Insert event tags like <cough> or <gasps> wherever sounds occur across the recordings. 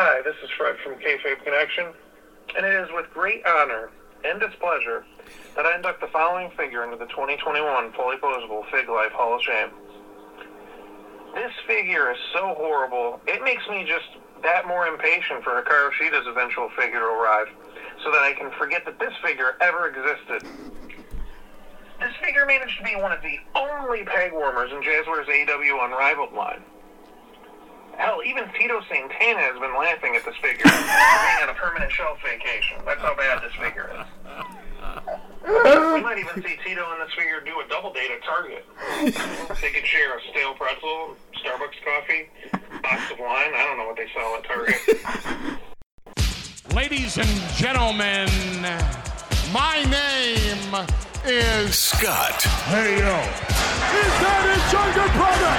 Hi, this is Fred from Kayfabe Connection, and it is with great honor and displeasure that I induct the following figure into the 2021 Fully Posable Fig Life Hall of Shame. This figure is so horrible, it makes me just that more impatient for Hikaru Shida's eventual figure to arrive, so that I can forget that this figure ever existed. This figure managed to be one of the only peg warmers in Jazzwares AEW Unrivaled line. Hell, even Tito Santana has been laughing at this figure <laughs> being on a permanent shelf vacation. That's how bad this figure is. We might even see Tito and this figure do a double date at Target. <laughs> They could share a stale pretzel, Starbucks coffee, box of wine. I don't know what they sell at Target. Ladies and gentlemen, my name is Scott, Hey yo, is that his younger brother?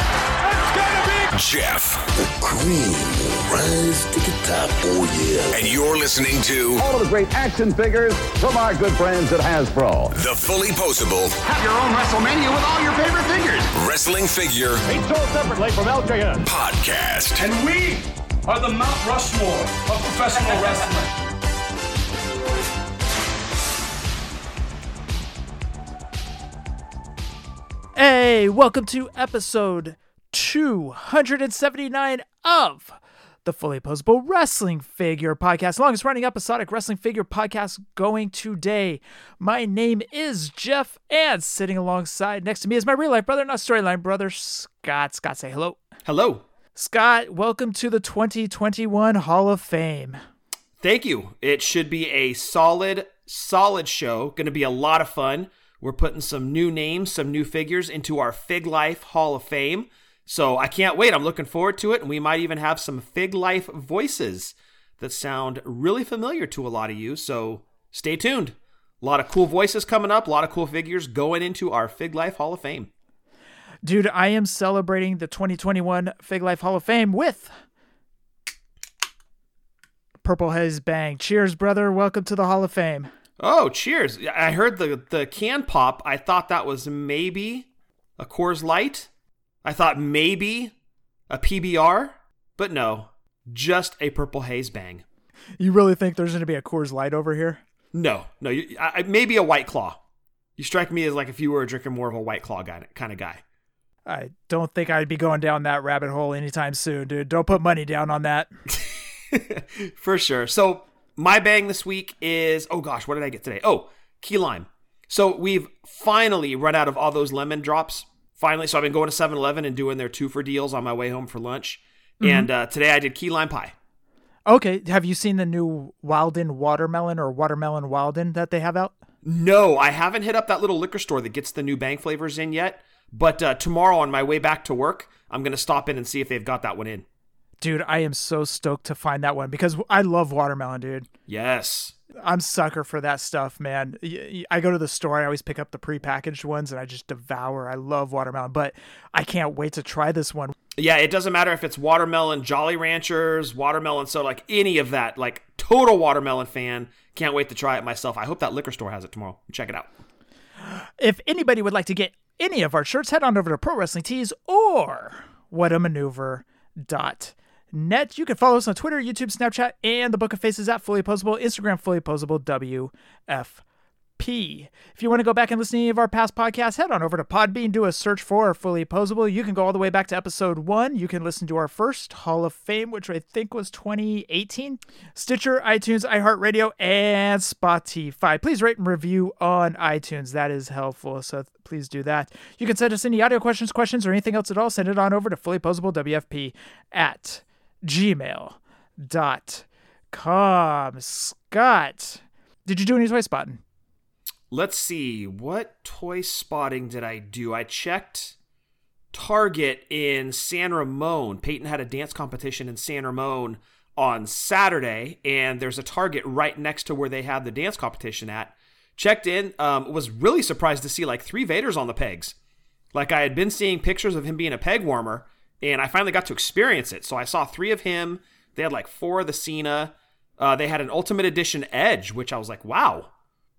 It's gonna be Jeff, The cream will rise to the top. Oh, yeah. and you're listening to all of the great action figures from our good friends at Hasbro. the Fully Posable Have your own WrestleMania with all your favorite figures. Wrestling Figure Each sold separately from LJN. Podcast. And we are the Mount Rushmore of professional wrestling. Hey, welcome to episode 279 of the Fully Posable Wrestling Figure Podcast, longest running episodic wrestling figure podcast going today. My name is Jeff, and sitting alongside next to me is my real life brother, not storyline brother, Scott. Scott, say hello. Hello. Scott, welcome to the 2021 Hall of Fame. Thank you. It should be a solid, solid show. Going to be a lot of fun. We're putting some new names, some new figures into our Fig Life Hall of Fame. So I can't wait. I'm looking forward to it. And we might even have some Fig Life voices that sound really familiar to a lot of you. So stay tuned. A lot of cool voices coming up, a lot of cool figures going into our Fig Life Hall of Fame. Dude, I am celebrating the 2021 Fig Life Hall of Fame with Purple Haze Bang. Cheers, brother. Welcome to the Hall of Fame. Oh, cheers. I heard the, the can pop. I thought that was maybe a Coors Light. I thought maybe a PBR, but no, just a Purple Haze Bang. You really think there's going to be a Coors Light over here? No, no, you, I, maybe a White Claw. You strike me as like if you were drinking more of a White Claw guy, kind of guy. I don't think I'd be going down that rabbit hole anytime soon, dude. Don't put money down on that. <laughs> <laughs> For sure. So my bang this week is oh gosh, what did I get today? Oh, key lime. So we've finally run out of all those lemon drops. Finally, so I've been going to 7-Eleven and doing their two for deals on my way home for lunch. And uh, today I did key lime pie. Okay, have you seen the new Wyldin' watermelon or watermelon Wyldin' that they have out? No, I haven't hit up that little liquor store that gets the new bang flavors in yet. But uh, tomorrow on my way back to work, I'm gonna stop in and see if they've got that one in. Dude, I am so stoked to find that one because I love watermelon, dude. Yes. I'm sucker for that stuff, man. I go to the store, I always pick up the prepackaged ones and I just devour. I love watermelon, but I can't wait to try this one. Yeah, it doesn't matter if it's watermelon Jolly Ranchers, watermelon so like any of that. Like total watermelon fan. Can't wait to try it myself. I hope that liquor store has it tomorrow. Check it out. If anybody would like to get any of our shirts, head on over to Pro Wrestling Tees or whatamaneuver.net. You can follow us on Twitter, YouTube, Snapchat, and the Book of Faces at Fully Posable, Instagram, Fully Posable, WFP. If you want to go back and listen to any of our past podcasts, head on over to Podbean, do a search for Fully Posable. You can go all the way back to episode one. You can listen to our first Hall of Fame, which I think was 2018. Stitcher, iTunes, iHeartRadio, and Spotify. Please rate and review on iTunes. That is helpful. So please do that. You can send us any audio questions, questions, or anything else at all. Send it on over to fullyposablewfp at gmail.com. Scott, did you do any toy spotting? Let's see. What toy spotting did I do? I checked Target in San Ramon. Peyton had a dance competition in San Ramon on Saturday, and there's a Target right next to where they had the dance competition at. Checked in, um, was really surprised to see like three Vaders on the pegs. Like I had been seeing pictures of him being a peg warmer, and I finally got to experience it. So I saw three of him. They had like four of the Cena. Uh, they had an Ultimate Edition Edge, which I was like, wow,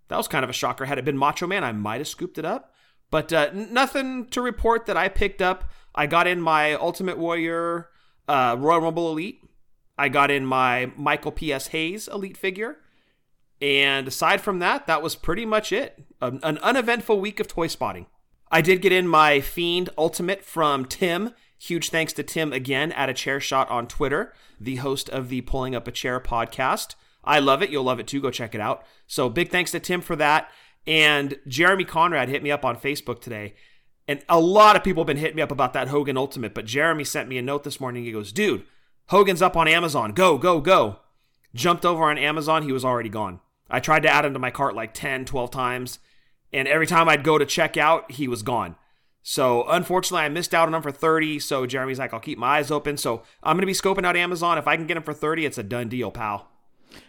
that was kind of a shocker. Had it been Macho Man, I might have scooped it up. But uh, nothing to report that I picked up. I got in my Ultimate Warrior uh, Royal Rumble Elite. I got in my Michael P.S. Hayes Elite figure. And aside from that, that was pretty much it. An, an uneventful week of toy spotting. I did get in my Fiend Ultimate from Tim. Huge thanks to Tim again at a chair shot on Twitter, the host of the Pulling Up a Chair podcast. I love it. You'll love it too. Go check it out. So big thanks to Tim for that. And Jeremy Conrad hit me up on Facebook today. And a lot of people have been hitting me up about that Hogan Ultimate. But Jeremy sent me a note this morning. He goes, dude, Hogan's up on Amazon. Go, go, go. Jumped over on Amazon. He was already gone. I tried to add him to my cart like 10, 12 times. And every time I'd go to check out, he was gone. So unfortunately, I missed out on them for 30. So Jeremy's like, I'll keep my eyes open. So I'm going to be scoping out Amazon. If I can get them for 30, it's a done deal, pal.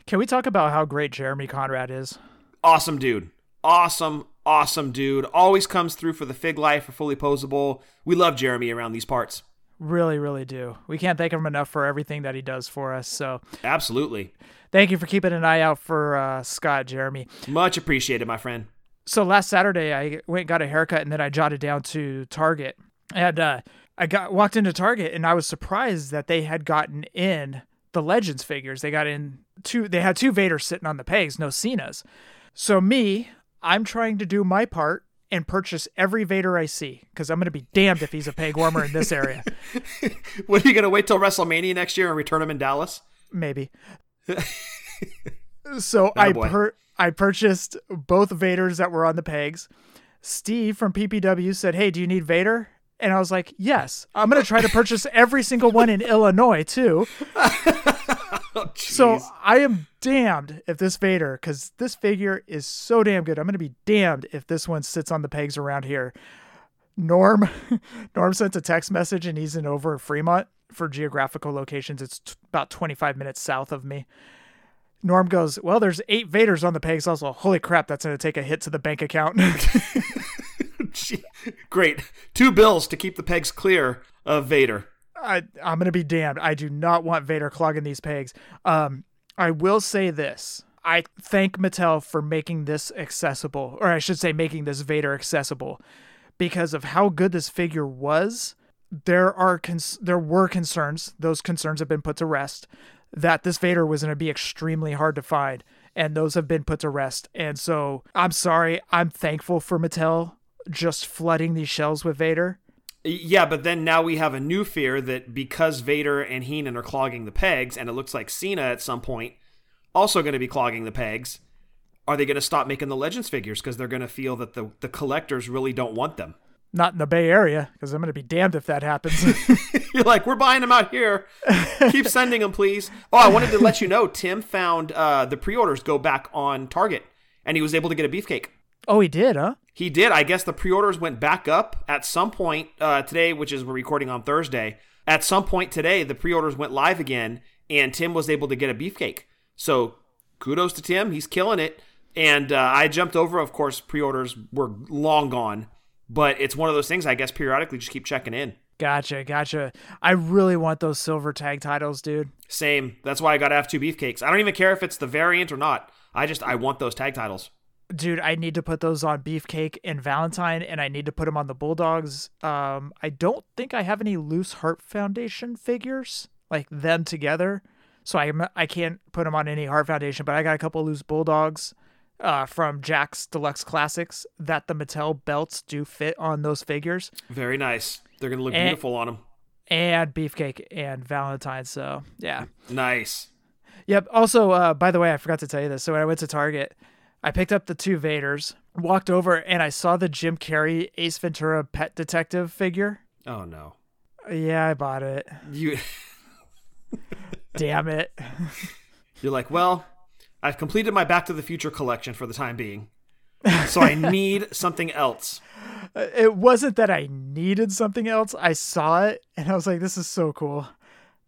Can we talk about how great Jeremy Conrad is? Awesome dude. Awesome, awesome dude. Always comes through for the Fig Life or fully posable. We love Jeremy around these parts. Really, really do. We can't thank him enough for everything that he does for us. So Absolutely. thank you for keeping an eye out for uh, Scott, Jeremy. Much appreciated, my friend. So last Saturday, I went and got a haircut, and then I jotted down to Target, and uh, I got walked into Target, and I was surprised that they had gotten in the Legends figures. They got in two. They had two Vaders sitting on the pegs, no Cenas. So me, I'm trying to do my part and purchase every Vader I see because I'm going to be damned if he's a peg warmer in this area. <laughs> What are you going to wait till WrestleMania next year and return him in Dallas? Maybe. <laughs> so I per- I purchased both Vaders that were on the pegs. Steve from PPW said, "Hey, do you need Vader?" And I was like, "Yes." I'm going to try to purchase every single one in Illinois too. <laughs> Oh, so I am damned if this Vader, because this figure is so damn good. I'm going to be damned if this one sits on the pegs around here. Norm, <laughs> Norm sent a text message, and he's in over Fremont for geographical locations. It's t- about 25 minutes south of me. Norm goes, "Well, there's eight Vaders on the pegs." Also, holy crap, that's going to take a hit to the bank account. <laughs> Gee, Great. Two bills to keep the pegs clear of Vader. I, I'm gonna be damned. I do not want Vader clogging these pegs. Um, I will say this. I thank Mattel for making this accessible, or I should say, making this Vader accessible, because of how good this figure was. There are cons- there were concerns. Those concerns have been put to rest. That this Vader was going to be extremely hard to find, and those have been put to rest. And so I'm sorry. I'm thankful for Mattel just flooding these shelves with Vader. Yeah, but then now we have a new fear that because Vader and Heenan are clogging the pegs, and it looks like Cena at some point also going to be clogging the pegs, are they going to stop making the Legends figures because they're going to feel that the, the collectors really don't want them? Not in the Bay Area, because I'm going to be damned if that happens. <laughs> <laughs> You're like, we're buying them out here. Keep <laughs> sending them, please. Oh, I wanted to let you know, Tim found uh, the pre-orders go back on Target, and he was able to get a beefcake. oh, he did, huh? He did. I guess the pre-orders went back up at some point uh, today, which is we're recording on Thursday. At some point today, the pre-orders went live again, and Tim was able to get a beefcake. So kudos to Tim. He's killing it. And uh, I jumped over. Of course, pre-orders were long gone, but it's one of those things. I guess periodically just keep checking in. Gotcha, gotcha. I really want those silver tag titles, dude. Same. That's why I got to have two beefcakes. I don't even care if it's the variant or not. I just I want those tag titles. Dude, I need to put those on Beefcake and Valentine, and I need to put them on the Bulldogs. Um, I don't think I have any loose Heart Foundation figures like them together, so I I can't put them on any Heart Foundation. But I got a couple loose Bulldogs uh, from Jakks Deluxe Classics that the Mattel belts do fit on those figures, Very nice. They're gonna look And- beautiful on them. and Beefcake and Valentine. So yeah, Nice. Yep. Also, uh, by the way, I forgot to tell you this. So when I went to Target, I picked up the two Vaders, walked over, and I saw the Jim Carrey Ace Ventura Pet Detective figure. Oh no. Yeah, I bought it. You <laughs> Damn it. <laughs> You're like, well, I've completed my Back to the Future collection for the time being. So I need something else. <laughs> It wasn't that I needed something else. I saw it and I was like, this is so cool.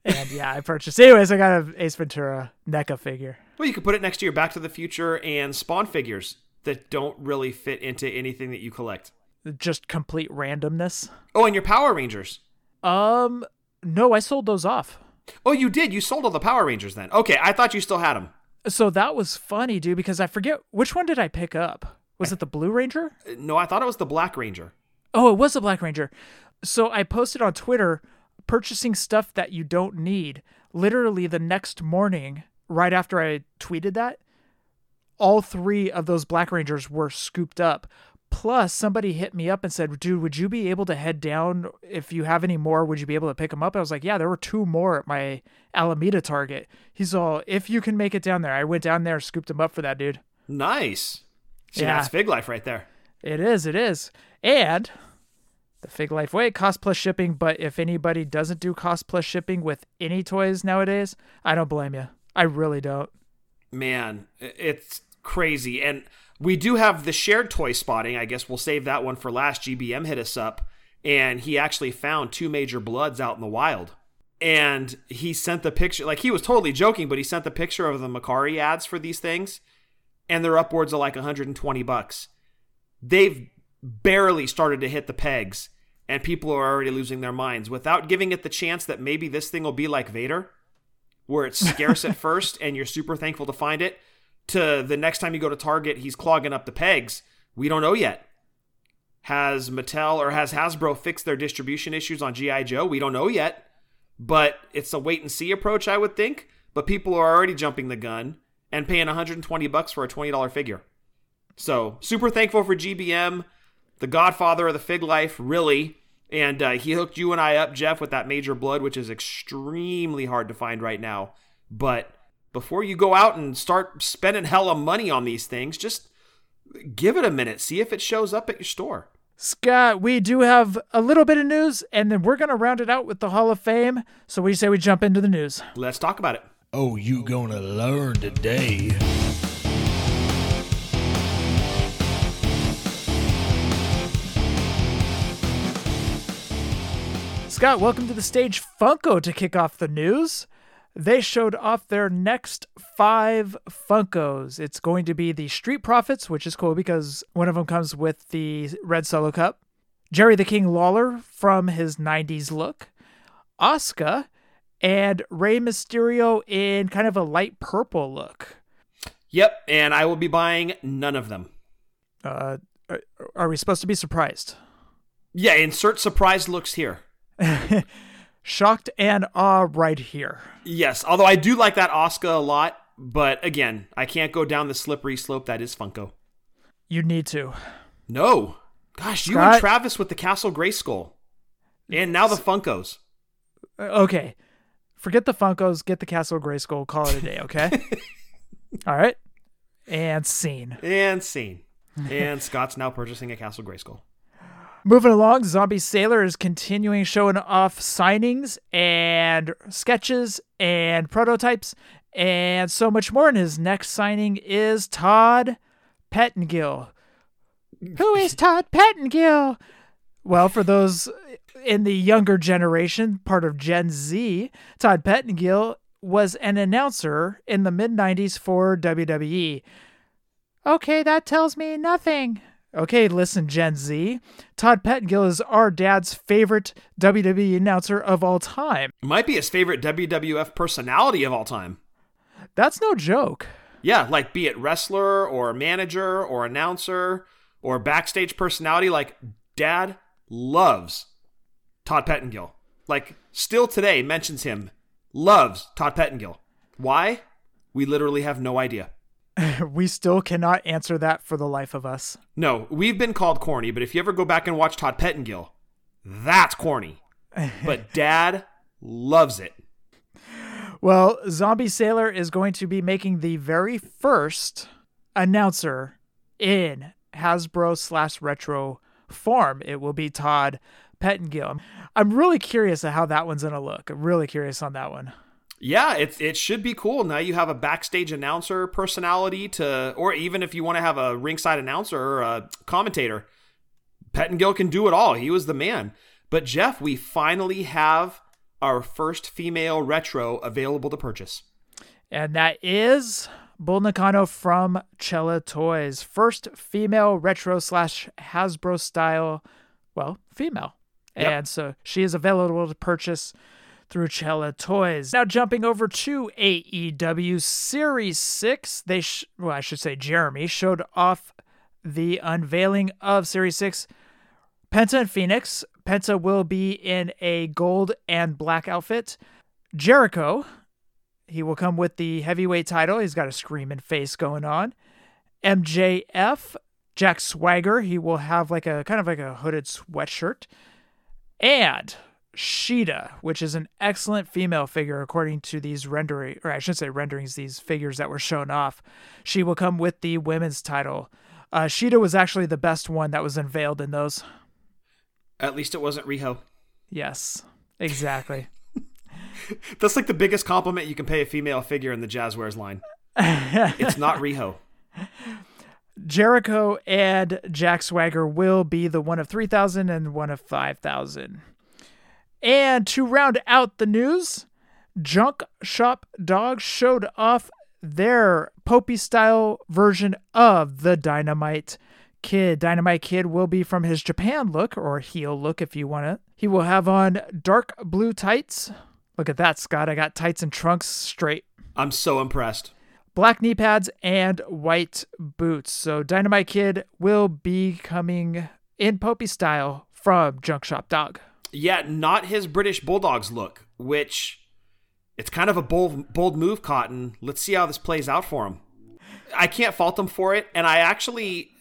And yeah, I purchased. Anyways, I got an Ace Ventura NECA figure. Well, you could put it next to your Back to the Future and Spawn figures that don't really fit into anything that you collect. Just complete randomness. Oh, and your Power Rangers. Um, no, I sold those off. Oh, you did. You sold all the Power Rangers then. Okay, I thought you still had them. So that was funny, dude, because I forget which one did I pick up? Was it the Blue Ranger? No, I thought it was the Black Ranger. Oh, it was the Black Ranger. So I posted on Twitter purchasing stuff that you don't need. literally the next morning, right after I tweeted that, all three of those Black Rangers were scooped up. Plus, somebody hit me up and said, dude, would you be able to head down? If you have any more, would you be able to pick them up? I was like, yeah, there were two more at my Alameda target. He's all, if you can make it down there. I went down there, scooped them up for that dude. Nice. See, Yeah. that's Fig Life right there. It is, it is. And the Fig Life way, cost plus shipping. But if anybody doesn't do cost plus shipping with any toys nowadays, I don't blame you. I really don't. Man, it's crazy. And we do have the shared toy spotting. I guess we'll save that one for last. GBM hit us up, and he actually found two major bloods out in the wild. And he sent the picture, like he was totally joking, but he sent the picture of the Mercari ads for these things, and they're upwards of like 120 bucks. They've barely started to hit the pegs, and people are already losing their minds without giving it the chance that maybe this thing will be like Vader, where it's scarce at <laughs> first and you're super thankful to find it, to the next time you go to Target, he's clogging up the pegs. We don't know yet. Has Mattel or has Hasbro fixed their distribution issues on G.I. Joe? We don't know yet. But it's a wait and see approach, I would think. But people are already jumping the gun and paying 120 bucks for a $20 figure. So super thankful for GBM, the godfather of the Fig Life, really. And uh, he hooked you and I up, Jeff, with that Major Blood, which is extremely hard to find right now. But before you go out and start spending hella money on these things, just give it a minute. See if it shows up at your store. Scott, we do have a little bit of news, and then we're going to round it out with the Hall of Fame. So, what do you say we jump into the news? Let's talk about it. Oh, you gonna learn today. Scott, welcome to the stage, Funko, to kick off the news. They showed off their next five Funkos. It's going to be the Street Profits, which is cool because one of them comes with the red solo cup. Jerry the King Lawler from his 90s look. Asuka and Rey Mysterio in kind of a light purple look. Yep, and I will be buying none of them. Uh, are, are we supposed to be surprised? Yeah, insert surprise looks here. <laughs> Shocked and awe right here. Yes, although I do like that Asuka a lot, but again, I can't go down the slippery slope that is Funko. You need to. No. Gosh, you and Travis with the Castle Grayskull. And now the Funkos. Okay. Forget the Funkos, get the Castle Grayskull, call it a day, okay? <laughs> All right. And scene. And scene. And Scott's now purchasing a Castle Grayskull. Moving along, Zombie Sailor is continuing showing off signings and sketches and prototypes and so much more. And his next signing is Todd Pettengill. Who is <laughs> Todd Pettengill? Well, for those in the younger generation, part of Gen Z, Todd Pettengill was an announcer in the mid 90s for WWE. Okay, that tells me nothing. Okay, listen, Gen Z. Todd Pettengill is our dad's favorite WWE announcer of all time. Might be his favorite WWF personality of all time. That's no joke. Yeah, like be it wrestler or manager or announcer or backstage personality, like dad loves Todd Pettengill. Like still today mentions him, loves Todd Pettengill. Why? We literally have no idea. <laughs> We still cannot answer that for the life of us. No, we've been called corny, but if you ever go back and watch Todd Pettengill, that's corny. <laughs> But dad loves it. Well, Zombie Sailor is going to be making the very first announcer in Hasbro slash retro form. It will be Todd Pettengill. I'm really curious at how that one's going to look. I'm really curious on that one. Yeah, it it should be cool. Now you have a backstage announcer personality to, or even if you want to have a ringside announcer or a commentator, Pettengill can do it all. He was the man. But Jeff, we finally have our first female retro available to purchase. And that is Bull Nakano from Cella Toys. First female retro slash Hasbro style, well, female. Yep. And so she is available to purchase through Cella Toys. Now jumping over to AEW Series 6, they sh- well, I should say Jeremy showed off the unveiling of Series 6 Penta and Fenix. Penta will be in a gold and black outfit. Jericho He will come with the heavyweight title. He's got a screaming face going on. MJF, Jack Swagger. He will have like a kind of like a hooded sweatshirt. And Shida, which is an excellent female figure according to these rendering, or I should say renderings, these figures that were shown off. She will come with the women's title. Uh, Shida was actually the best one that was unveiled in those. At least it wasn't Riho. Yes, exactly. <laughs> That's like the biggest compliment you can pay a female figure in the Jazzwares line. <laughs> it's not Riho. Jericho and Jack Swagger will be the one of 3,000 and one of 5,000. And to round out the news, Junk Shop Dogs showed off their Popy style version of the Dynamite Kid. Dynamite Kid will be from his Japan look or heel look if you want it. He will have on dark blue tights. Look at that, Scott. I got tights and trunks straight. I'm so impressed. Black knee pads and white boots. So Dynamite Kid will be coming in Popy style from Junk Shop Dog. Yeah, not his British Bulldogs look, which it's kind of a bold bold move, Cotton. Let's see how this plays out for him. I can't fault him for it, and I actually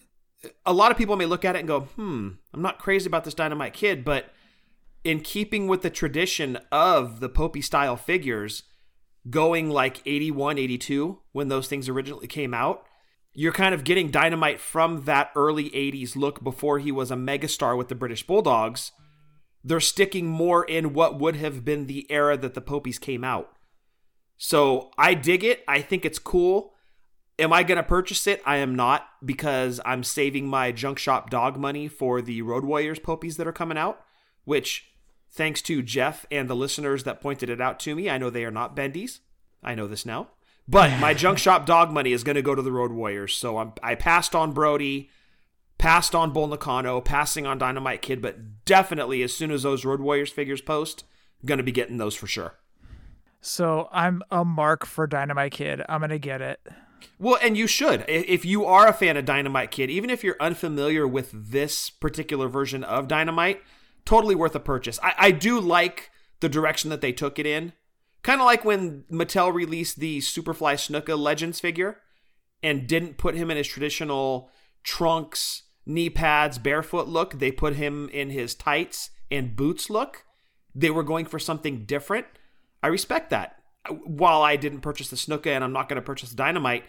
a lot of people may look at it and go, "Hmm, I'm not crazy about this Dynamite Kid," but in keeping with the tradition of the Popey style figures, going like 81, 82 when those things originally came out, you're kind of getting Dynamite from that early 80s look before he was a megastar with the British Bulldogs they're sticking more in what would have been the era that the Popies came out. So I dig it. I think it's cool. Am I going to purchase it? I am not because I'm saving my junk shop dog money for the Road Warriors Popies that are coming out, which, thanks to Jeff and the listeners that pointed it out to me, I know they are not bendies. I know this now. But my junk shop dog money is going to go to the Road Warriors. So I'm, I passed on Brody passed on Bull Nakano, passing on Dynamite Kid, but definitely as soon as those Road Warriors figures post, going to be getting those for sure. So I'm a mark for Dynamite Kid. I'm going to get it. Well, and you should. If you are a fan of Dynamite Kid, even if you're unfamiliar with this particular version of Dynamite, totally worth a purchase. I, I do like the direction that they took it in. Kind of like when Mattel released the Superfly Snuka Legends figure and didn't put him in his traditional trunks, knee pads, barefoot look. They put him in his tights and boots look. They were going for something different. I respect that. While I didn't purchase the Snuka and I'm not going to purchase Dynamite,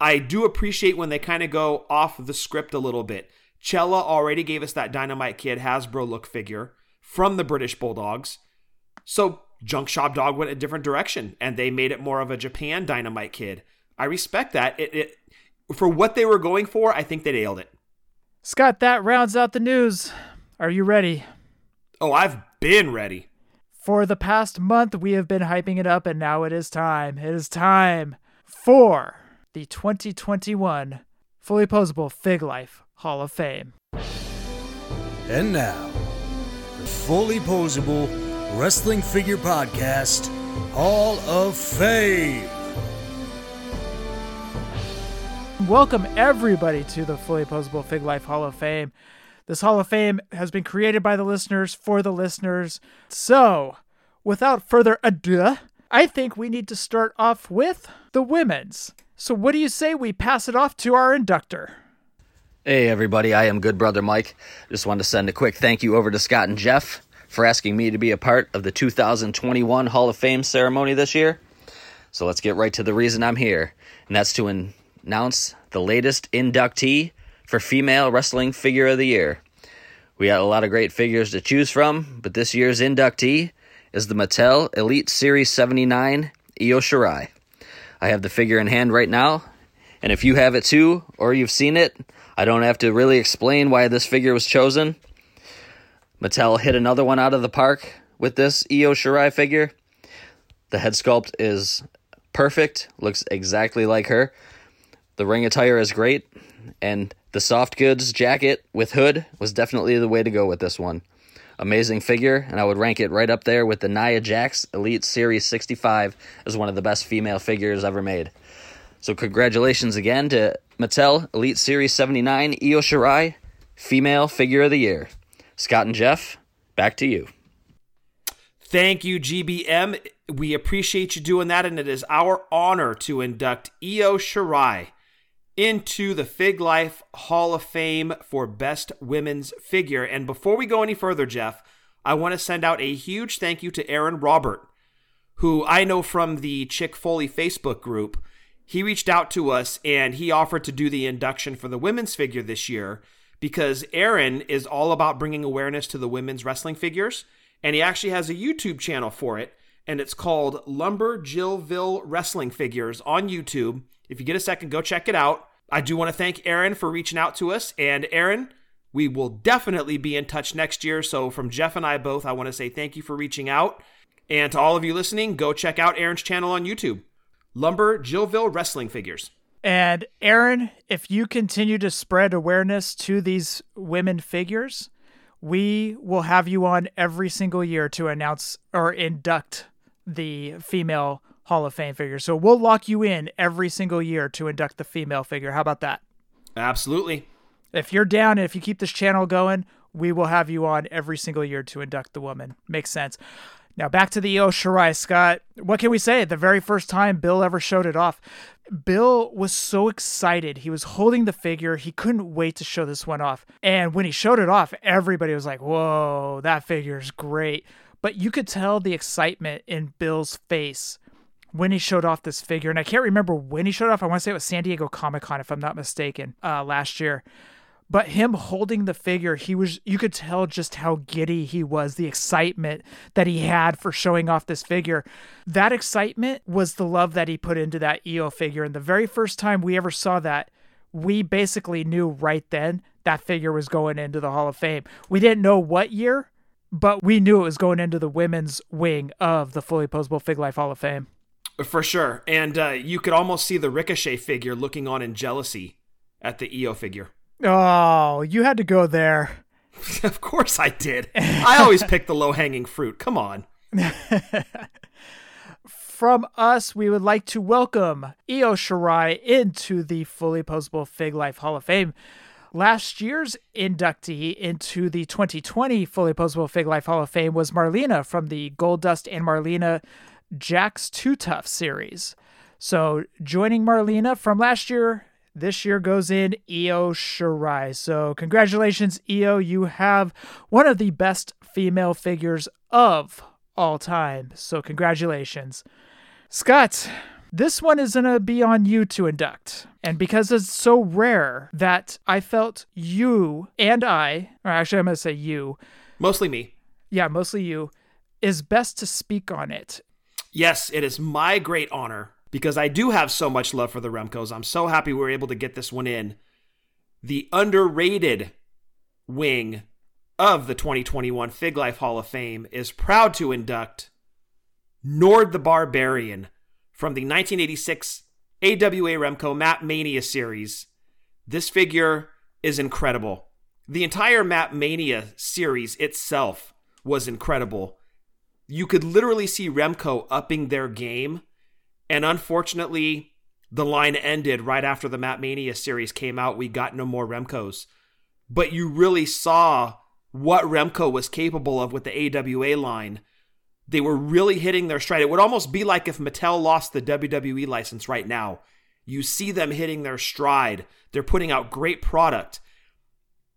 I do appreciate when they kind of go off the script a little bit. Cella already gave us that Dynamite Kid Hasbro look figure from the British Bulldogs. So Junk Shop Dog went a different direction and they made it more of a Japan Dynamite Kid. I respect that. It, it for what they were going for, I think they nailed it. Scott, that rounds out the news. Are you ready? Oh, I've been ready. For the past month, we have been hyping it up, and now it is time. It is time for the 2021 Fully Posable Fig Life Hall of Fame. And now, the Fully Posable Wrestling Figure Podcast Hall of Fame. Welcome, everybody, to the Fully Posable Fig Life Hall of Fame. This Hall of Fame has been created by the listeners for the listeners. So, without further ado, I think we need to start off with the women's. So, what do you say we pass it off to our inductor? Hey, everybody, I am Good Brother Mike. Just wanted to send a quick thank you over to Scott and Jeff for asking me to be a part of the 2021 Hall of Fame ceremony this year. So, let's get right to the reason I'm here, and that's to announce the latest inductee for Female Wrestling Figure of the Year. We had a lot of great figures to choose from, but this year's inductee is the Mattel Elite Series 79 Io Shirai. I have the figure in hand right now, and if you have it too, or you've seen it, I don't have to really explain why this figure was chosen. Mattel hit another one out of the park with this Io Shirai figure. The head sculpt is perfect, looks exactly like her. The ring attire is great, and the soft goods jacket with hood was definitely the way to go with this one. Amazing figure, and I would rank it right up there with the Nia Jax Elite Series 65 as one of the best female figures ever made. So, congratulations again to Mattel Elite Series 79 Io Shirai, Female Figure of the Year. Scott and Jeff, back to you. Thank you, GBM. We appreciate you doing that, and it is our honor to induct Io Shirai into the Fig Life Hall of Fame for Best Women's Figure. And before we go any further, Jeff, I want to send out a huge thank you to Aaron Robert, who I know from the Chick Foley Facebook group. He reached out to us and he offered to do the induction for the women's figure this year because Aaron is all about bringing awareness to the women's wrestling figures and he actually has a YouTube channel for it, and it's called Lumber Jillville Wrestling Figures on YouTube. If you get a second, go check it out. I do want to thank Aaron for reaching out to us, and Aaron, we will definitely be in touch next year. So, from Jeff and I both, I want to say thank you for reaching out. And to all of you listening, go check out Aaron's channel on YouTube Lumber Jillville Wrestling Figures. And Aaron, if you continue to spread awareness to these women figures, we will have you on every single year to announce or induct the female Hall of Fame figure. So we'll lock you in every single year to induct the female figure. How about that? Absolutely. If you're down and if you keep this channel going, we will have you on every single year to induct the woman. Makes sense. Now back to the Io Shirai, Scott. What can we say? The very first time Bill ever showed it off, Bill was so excited. He was holding the figure. He couldn't wait to show this one off. And when he showed it off, everybody was like, whoa, that figure's great. But you could tell the excitement in Bill's face when he showed off this figure. And I can't remember when he showed off. I want to say it was San Diego Comic Con, if I'm not mistaken, uh, last year but him holding the figure he was you could tell just how giddy he was the excitement that he had for showing off this figure. That excitement was the love that he put into that Io figure. And the very first time we ever saw that we basically knew right then that figure was going into the hall of fame. We didn't know what year but we knew it was going into the women's wing of the fully posable fig life hall of fame. For sure. And uh, you could almost see the ricochet figure looking on in jealousy at the Io figure Oh, you had to go there. <laughs> of course I did. I always pick the low hanging fruit. Come on. <laughs> From us, we would like to welcome Io Shirai into the Fully Posable Fig Life Hall of Fame. Last year's inductee into the 2020 Fully Posable Fig Life Hall of Fame was Marlena from the Gold Dust and Marlena Jakks Too Tough series. So, joining Marlena from last year this year goes in Io Shirai. So, congratulations, Io. You have one of the best female figures of all time. So, congratulations. Scott, this one is going to be on you to induct. And because it's so rare that I felt you and I, or actually, I'm going to say you. Mostly me. Yeah, mostly you, is best to speak on it. Yes, it is my great honor because I do have so much love for the Remcos. I'm so happy we were able to get this one in. The underrated wing of the 2021 Fig Life Hall of Fame is proud to induct Nord the Barbarian from the 1986 AWA Remco Mat Mania series. This figure is incredible. The entire Mat Mania series itself was incredible. You could literally see Remco upping their game and unfortunately, the line ended right after the Mat Mania series came out. We got no more Remcos. But you really saw what Remco was capable of with the AWA line. They were really hitting their stride. It would almost be like if Mattel lost the WWE license right now. You see them hitting their stride. They're putting out great product.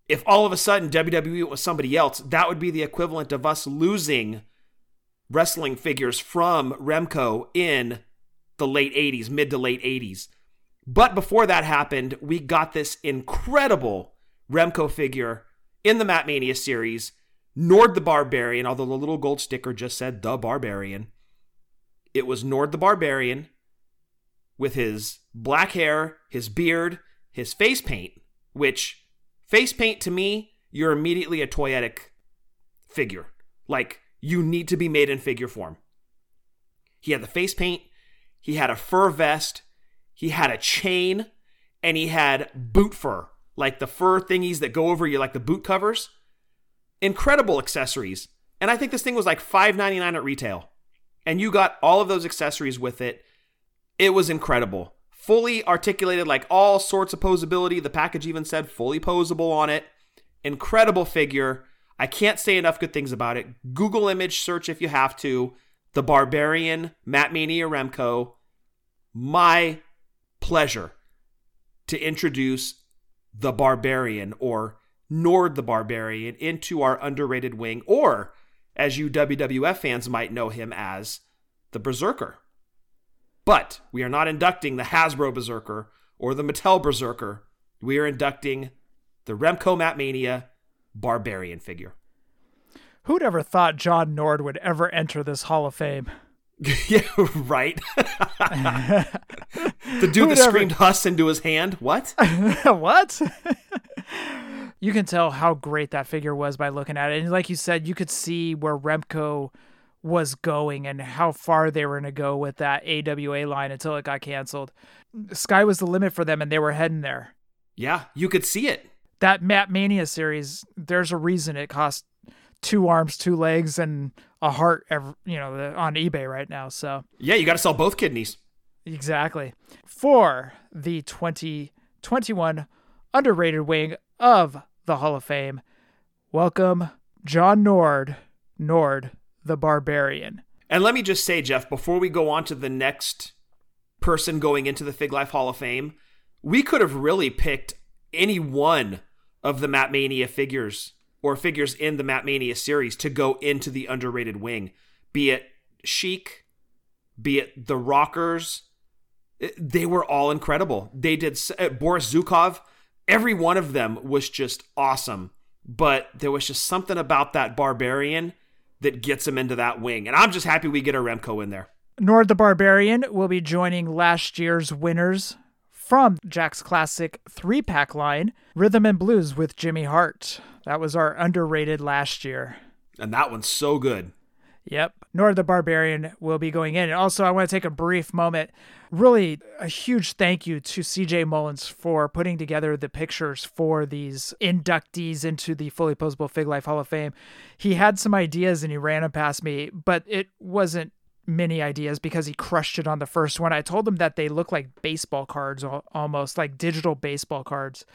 If all of a sudden WWE was somebody else, that would be the equivalent of us losing wrestling figures from Remco in the late 80s, mid to late 80s. But before that happened, we got this incredible Remco figure in the Mat Mania series, Nord the Barbarian, although the little gold sticker just said the Barbarian. It was Nord the Barbarian with his black hair, his beard, his face paint, which face paint to me, you're immediately a toyetic figure. Like, you need to be made in figure form. He had the face paint, he had a fur vest, he had a chain, and he had boot fur, like the fur thingies that go over you, like the boot covers. Incredible accessories. And I think this thing was like $5.99 at retail. And you got all of those accessories with it. It was incredible. Fully articulated, like all sorts of posability. The package even said fully posable on it. Incredible figure. I can't say enough good things about it. Google image search if you have to. The Barbarian, Mat Mania Remco. My pleasure to introduce the Barbarian or Nord the Barbarian into our underrated wing, or as you WWF fans might know him as, the Berserker. But we are not inducting the Hasbro Berserker or the Mattel Berserker. We are inducting the Remco Mat Mania Barbarian figure. Who'd ever thought John Nord would ever enter this Hall of Fame? <laughs> yeah, right. <laughs> the dude Who'd that ever- screamed "Huss" into his hand. What? <laughs> what? you can tell how great that figure was by looking at it. And like you said, you could see where Remco was going and how far they were going to go with that AWA line until it got canceled. Sky was the limit for them and they were heading there. Yeah, you could see it. That Mat Mania series, there's a reason it cost two arms, two legs, and a heart, ev- you know, on eBay right now. So Yeah, you got to sell both kidneys. Exactly. For the 2021 underrated wing of the Hall of Fame, welcome John Nord, Nord the Barbarian. And let me just say, Jeff, before we go on to the next person going into the Fig Life Hall of Fame, we could have really picked any one of the Mat Mania figures or figures in the Mat Mania series to go into the underrated wing, be it Chic, be it the Rockers. They were all incredible. They did uh, Boris Zukov. Every one of them was just awesome. But there was just something about that barbarian that gets him into that wing. And I'm just happy we get a Remco in there. Nord the Barbarian will be joining last year's winners from Jakks Classic three pack line, Rhythm and Blues with Jimmy Hart. That was our underrated last year. And that one's so good. Yep. Nord the Barbarian will be going in. And also, I want to take a brief moment. Really, a huge thank you to CJ Mullins for putting together the pictures for these inductees into the Fully Posable Fig Life Hall of Fame. He had some ideas and he ran them past me, but it wasn't many ideas because he crushed it on the first one. I told him that they look like baseball cards, almost like digital baseball cards.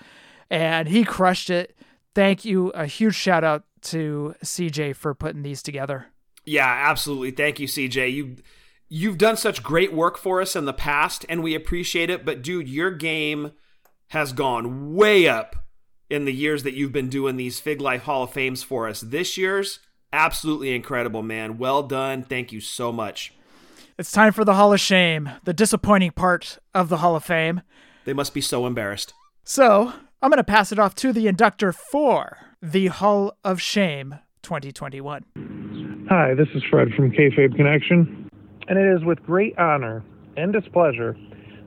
And he crushed it. Thank you. A huge shout out to CJ for putting these together. Yeah, absolutely. Thank you, CJ. You you've done such great work for us in the past and we appreciate it, but dude, your game has gone way up in the years that you've been doing these Fig Life Hall of Fames for us. This year's absolutely incredible, man. Well done. Thank you so much. It's time for the Hall of Shame, the disappointing part of the Hall of Fame. They must be so embarrassed. So I'm going to pass it off to the inductor for the Hall of Shame 2021. Hi, this is Fred from Kayfabe Connection, and it is with great honor and displeasure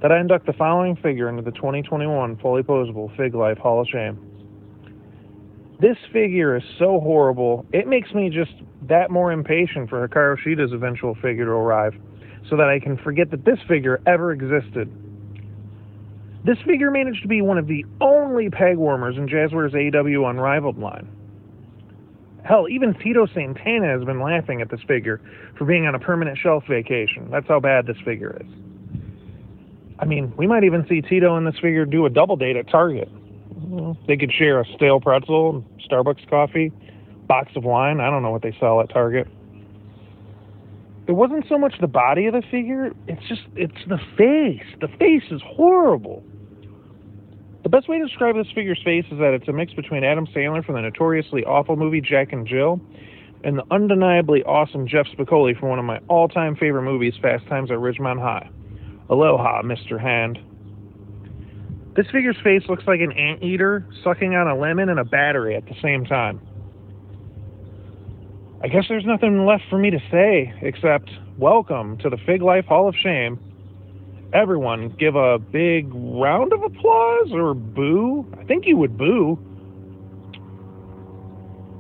that I induct the following figure into the 2021 Fully Posable Fig Life Hall of Shame. This figure is so horrible, it makes me just that more impatient for Hikaru Shida's eventual figure to arrive, so that I can forget that this figure ever existed. This figure managed to be one of the only peg warmers in Jazzwares AEW Unrivaled line. Hell, even Tito Santana has been laughing at this figure for being on a permanent shelf vacation. That's how bad this figure is. I mean, we might even see Tito and this figure do a double date at Target. They could share a stale pretzel, Starbucks coffee, box of wine. I don't know what they sell at Target. It wasn't so much the body of the figure, it's just, it's the face. The face is horrible. The best way to describe this figure's face is that it's a mix between Adam Sandler from the notoriously awful movie Jack and Jill and the undeniably awesome Jeff Spicoli from one of my all time favorite movies, Fast Times at Ridgemont High. Aloha, Mr. Hand. This figure's face looks like an anteater sucking on a lemon and a battery at the same time. I guess there's nothing left for me to say except welcome to the Fig Life Hall of Shame. Everyone give a big round of applause or boo. I think you would boo.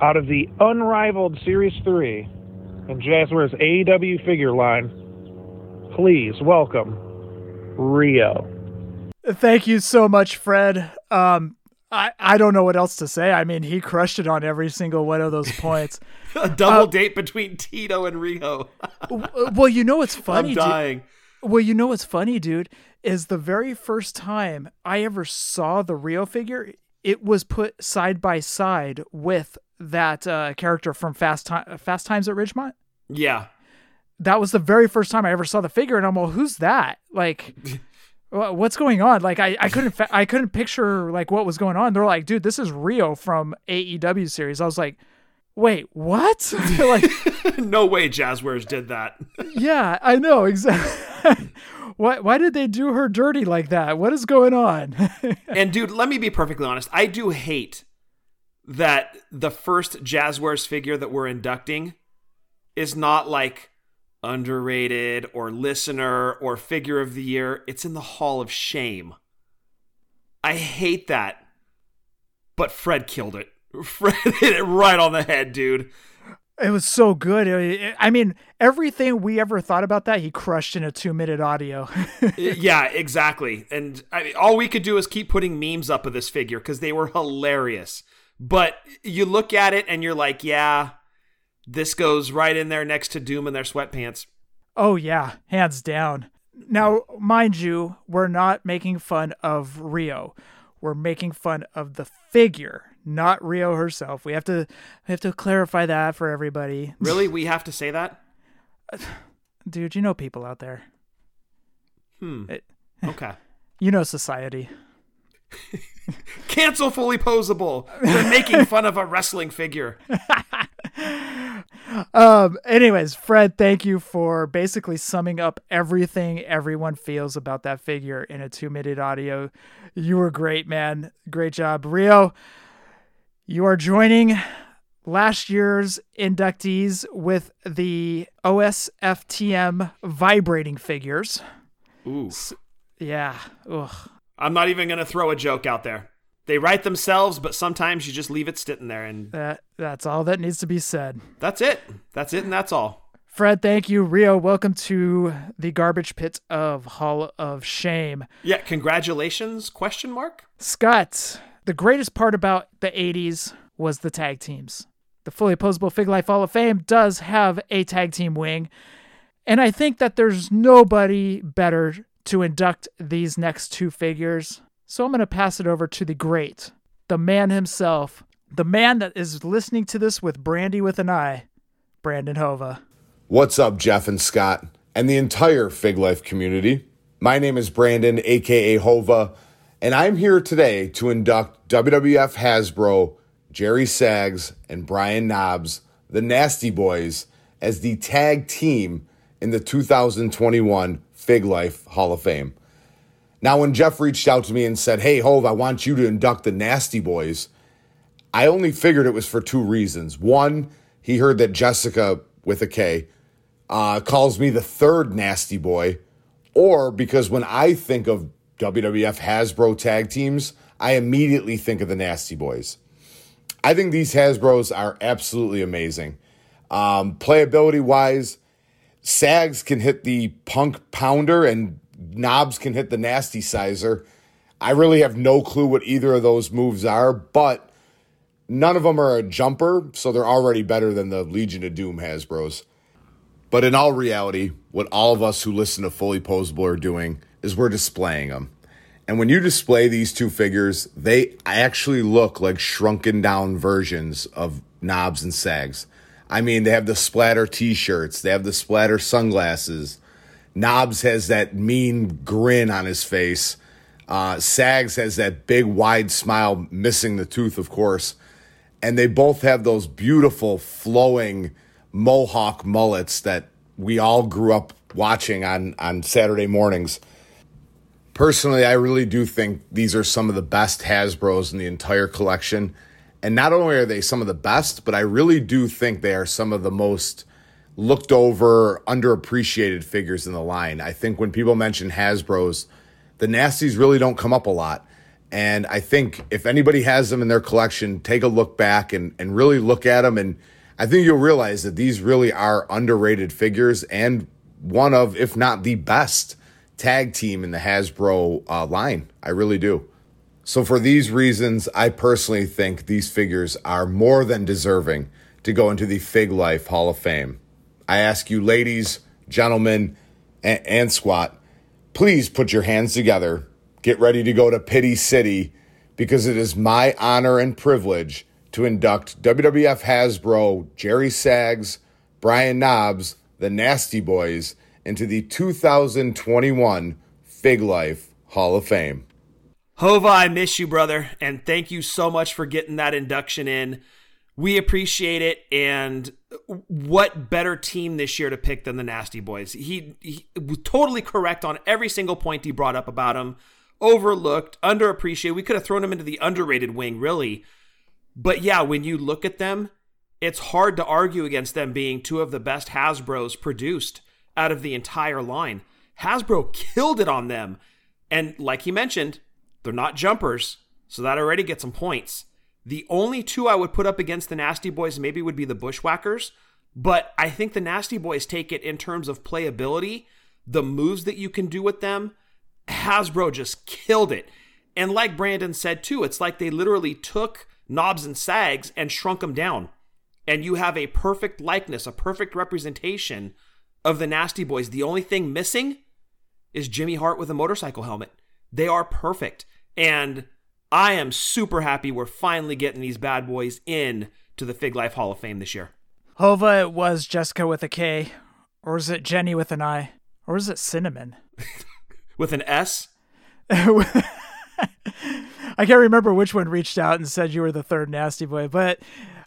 Out of the unrivaled Series 3 and Jazzwares AEW figure line, please welcome Riho. Thank you so much, Fred. Um, I, I don't know what else to say. I mean, he crushed it on every single one of those points. <laughs> A double date between Tito and Riho. <laughs> well, you know what's funny? I'm dude? dying. Well, you know what's funny, dude, is the very first time I ever saw the Riho figure, it was put side by side with that uh, character from Fast Time, Fast Times at Ridgemont. Yeah. That was the very first time I ever saw the figure, and I'm like, "Who's that?" Like, <laughs> what's going on? Like, I, I couldn't fa- I couldn't picture like what was going on. They're like, "Dude, this is Riho from AEW series." I was like, "Wait, what?" <laughs> like, <laughs> no way Jazzwares did that. <laughs> yeah, I know exactly. why why did they do her dirty like that? What is going on? and dude, let me be perfectly honest. I do hate that the first Jazzwares figure that we're inducting is not like underrated or listener or figure of the year. It's in the Hall of Shame. I hate that. But Fred killed it. <laughs> Fred hit it right on the head, dude. It was so good. I mean, everything we ever thought about that, he crushed in a two minute audio. <laughs> yeah, exactly. And I mean, all we could do is keep putting memes up of this figure because they were hilarious. But you look at it and you're like, yeah, this goes right in there next to Doom in their sweatpants. oh, yeah, hands down. Now, mind you, we're not making fun of Riho. We're making fun of the figure, not Riho herself. We have to we have to clarify that for everybody. <laughs> Really? We have to say that? Dude, you know people out there. Hmm. It- Okay. <laughs> You know society. <laughs> Cancel fully posable. They're making fun of a wrestling figure. Um, anyways, Fred, thank you for basically summing up everything everyone feels about that figure in a two minute audio. You were great, man. Great job. Riho, you are joining last year's inductees with the OSFTM vibrating figures. Ooh. Yeah. Ugh. I'm not even going to throw a joke out there. They write themselves, but sometimes you just leave it sitting there and That, that's all that needs to be said. that's it. That's it and that's all. Fred, thank you. Riho, welcome to the garbage pit of Hall of Shame. Yeah, congratulations question mark? Scott, the greatest part about the 80s was the tag teams. The fully opposable Fig Life Hall of Fame does have a tag team wing, and I think that there's nobody better to induct these next two figures. So I'm going to pass it over to the great, the man himself, the man that is listening to this with Brandy with an eye, Brandon Hova. What's up, Jeff and Scott, and the entire Fig Life community? My name is Brandon, aka Hova, and I'm here today to induct WWF Hasbro, Jerry Sags, and Brian Knobbs, the Nasty Boys, as the tag team in the 2021 Fig Life Hall of Fame. Now, when Jeff reached out to me and said, Hey, Hove, I want you to induct the Nasty Boys, I only figured it was for two reasons. One, he heard that Jessica, with a K, uh, calls me the third nasty boy, or because when I think of WWF Hasbro tag teams, I immediately think of the Nasty Boys. I think these Hasbros are absolutely amazing. Um, playability wise, Sags can hit the punk pounder and Knobbs can hit the nasty sizer. I really have no clue what either of those moves are, but none of them are a jumper, so they're already better than the Legion of Doom Hasbros. But in all reality, what all of us who listen to Fully Posable are doing is we're displaying them. And when you display these two figures, they actually look like shrunken down versions of Knobbs and Sags. I mean, they have the splatter t shirts, they have the splatter sunglasses. Knobbs has that mean grin on his face. Uh, Sags has that big wide smile, missing the tooth, of course. And they both have those beautiful flowing mohawk mullets that we all grew up watching on, on Saturday mornings. Personally, I really do think these are some of the best Hasbros in the entire collection. And not only are they some of the best, but I really do think they are some of the most looked over, underappreciated figures in the line. I think when people mention Hasbros, the nasties really don't come up a lot. And I think if anybody has them in their collection, take a look back and, and really look at them. And I think you'll realize that these really are underrated figures and one of, if not the best, tag team in the Hasbro uh, line. I really do. So, for these reasons, I personally think these figures are more than deserving to go into the Fig Life Hall of Fame. I ask you, ladies, gentlemen, and, and squat, please put your hands together. Get ready to go to Pity City because it is my honor and privilege to induct WWF Hasbro Jerry Sags, Brian Knobbs, the Nasty Boys into the 2021 Fig Life Hall of Fame. Hova, I miss you, brother, and thank you so much for getting that induction in. We appreciate it, and what better team this year to pick than the Nasty Boys? He, he was totally correct on every single point he brought up about him. Overlooked, underappreciated. We could have thrown him into the underrated wing, really. But yeah, when you look at them, it's hard to argue against them being two of the best Hasbros produced out of the entire line. Hasbro killed it on them. And like he mentioned, they're not jumpers, so that already gets some points. The only two I would put up against the Nasty Boys maybe would be the Bushwhackers, but I think the Nasty Boys take it in terms of playability, the moves that you can do with them. Hasbro just killed it. And like Brandon said too, it's like they literally took knobs and sags and shrunk them down. And you have a perfect likeness, a perfect representation of the Nasty Boys. The only thing missing is Jimmy Hart with a motorcycle helmet. They are perfect. And I am super happy we're finally getting these bad boys in to the Fig Life Hall of Fame this year. Hova, it was Jessica with a K. Or is it Jenny with an I? Or is it Cinnamon? <laughs> with an S? <laughs> I can't remember which one reached out and said you were the third nasty boy, but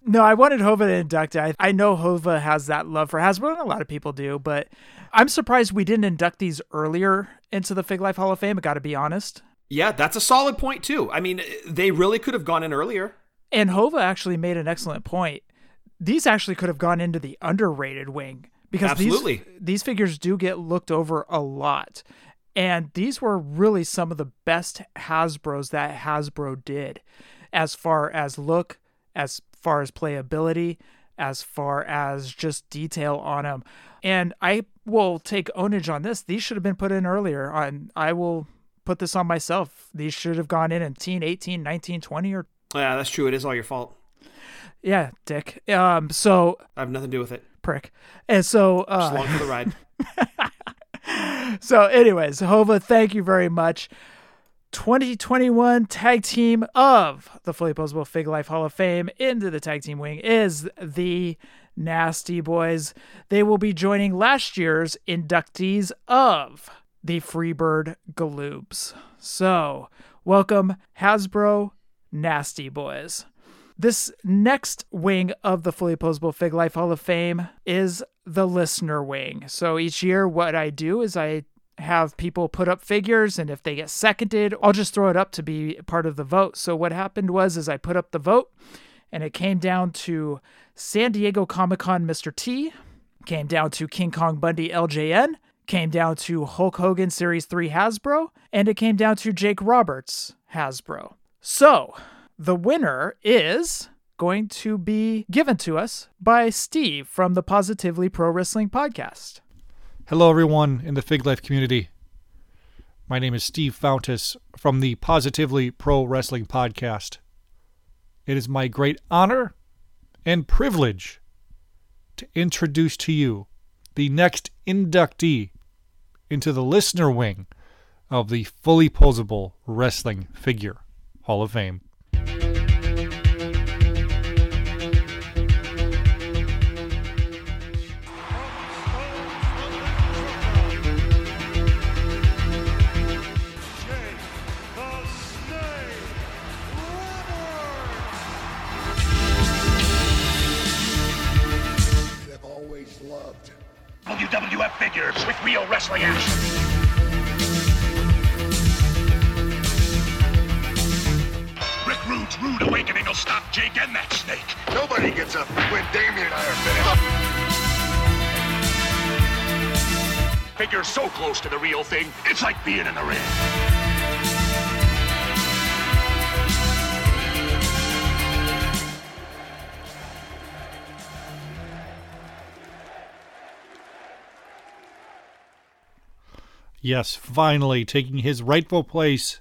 no, I wanted Hova to induct it. I, I know Hova has that love for Hasbro, and a lot of people do, but I'm surprised we didn't induct these earlier into the Fig Life Hall of Fame. I got to be honest. Yeah, that's a solid point too. I mean, they really could have gone in earlier. And Hova actually made an excellent point. These actually could have gone into the underrated wing because Absolutely. these these figures do get looked over a lot. And these were really some of the best Hasbros that Hasbro did as far as look, as far as playability, as far as just detail on them. And I will take onage on this. These should have been put in earlier. On I will put this on myself. These should have gone in in 18, 18, 19, 20 or Yeah, that's true. It is all your fault. Yeah, dick. Um so I have nothing to do with it. Prick. And so uh Just along for the ride. <laughs> so anyways, Hova, thank you very much. 2021 tag team of the Fully Posable Fig Life Hall of Fame into the tag team wing is the Nasty Boys. They will be joining last year's inductees of the Freebird Galoobs. So, welcome Hasbro Nasty Boys. This next wing of the Fully Posable Fig Life Hall of Fame is the listener wing. So each year, what I do is I have people put up figures and if they get seconded i'll just throw it up to be part of the vote so what happened was is i put up the vote and it came down to san diego comic-con mr t came down to king kong bundy ljn came down to hulk hogan series 3 hasbro and it came down to jake roberts hasbro so the winner is going to be given to us by steve from the positively pro wrestling podcast Hello, everyone in the Fig Life community. My name is Steve Fountas from the Positively Pro Wrestling Podcast. It is my great honor and privilege to introduce to you the next inductee into the listener wing of the Fully Posable Wrestling Figure Hall of Fame. WWF figures with real wrestling action. Rick Rude's rude awakening will stop Jake and that snake. Nobody gets up when Damien and I are finished. Figures so close to the real thing, it's like being in the ring. Yes, finally taking his rightful place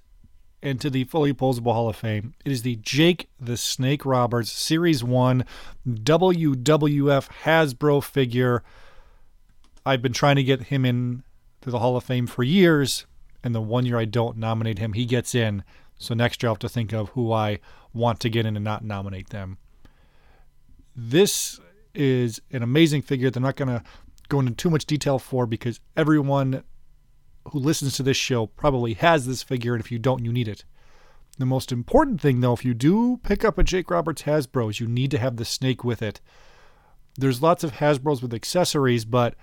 into the fully posable Hall of Fame. It is the Jake the Snake Roberts Series 1 WWF Hasbro figure. I've been trying to get him in to the Hall of Fame for years, and the one year I don't nominate him, he gets in. So next year I'll have to think of who I want to get in and not nominate them. This is an amazing figure. They're not going to go into too much detail for because everyone who listens to this show probably has this figure, and if you don't, you need it. The most important thing, though, if you do pick up a Jake Roberts Hasbro, is you need to have the snake with it. There's lots of Hasbros with accessories, but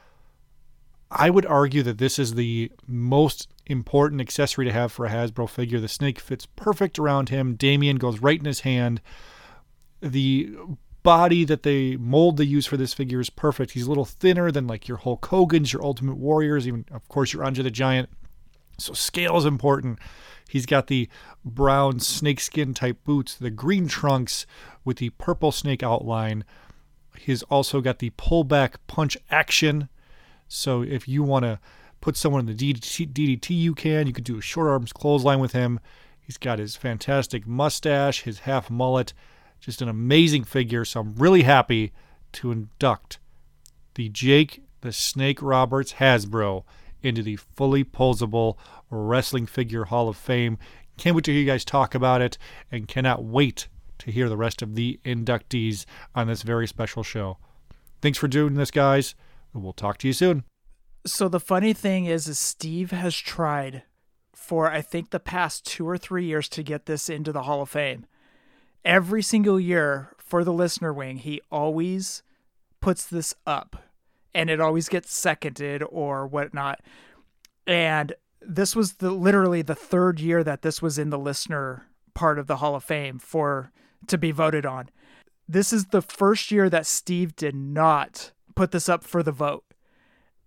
I would argue that this is the most important accessory to have for a Hasbro figure. The snake fits perfect around him. Damien goes right in his hand. The body that they mold they use for this figure is perfect. He's a little thinner than like your Hulk Hogan's, your Ultimate Warriors, even of course your Andre the Giant. So scale is important. He's got the brown snakeskin type boots, the green trunks with the purple snake outline. He's also got the pullback punch action. So if you want to put someone in the DDT, DDT, you can. You could do a short arms clothesline with him. He's got his fantastic mustache, his half mullet. Just an amazing figure. So I'm really happy to induct the Jake the Snake Roberts Hasbro into the fully posable Wrestling Figure Hall of Fame. Can't wait to hear you guys talk about it and cannot wait to hear the rest of the inductees on this very special show. Thanks for doing this, guys. We'll talk to you soon. So the funny thing is, is Steve has tried for I think the past two or three years to get this into the Hall of Fame. Every single year for the listener wing, he always puts this up and it always gets seconded or whatnot. And this was the literally the third year that this was in the listener part of the Hall of Fame for to be voted on. This is the first year that Steve did not put this up for the vote.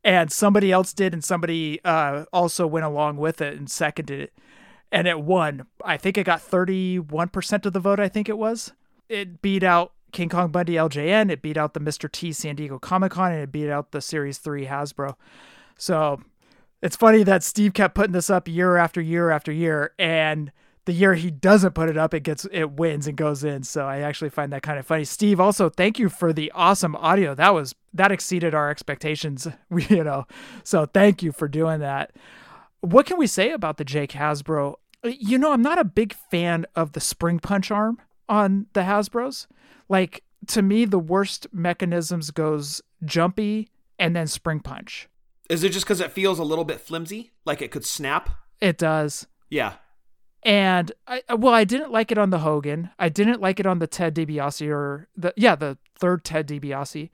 And somebody else did, and somebody uh, also went along with it and seconded it. And it won. I think it got 31% of the vote, I think it was. It beat out King Kong Bundy LJN, it beat out the Mr. T San Diego Comic Con, and it beat out the Series 3 Hasbro. So it's funny that Steve kept putting this up year after year after year. And the year he doesn't put it up, it gets it wins and goes in. So I actually find that kind of funny. Steve, also thank you for the awesome audio. That was that exceeded our expectations. <laughs> You know, so thank you for doing that. What can we say about the Jake Hasbro? Uh, you know, I'm not a big fan of the spring punch arm on the Hasbros. Like to me, the worst mechanisms goes jumpy and then spring punch. Is it just because it feels a little bit flimsy, like it could snap? It does. Yeah. And I well, I didn't like it on the Hogan. I didn't like it on the Ted DiBiase or the yeah, the third Ted DiBiase.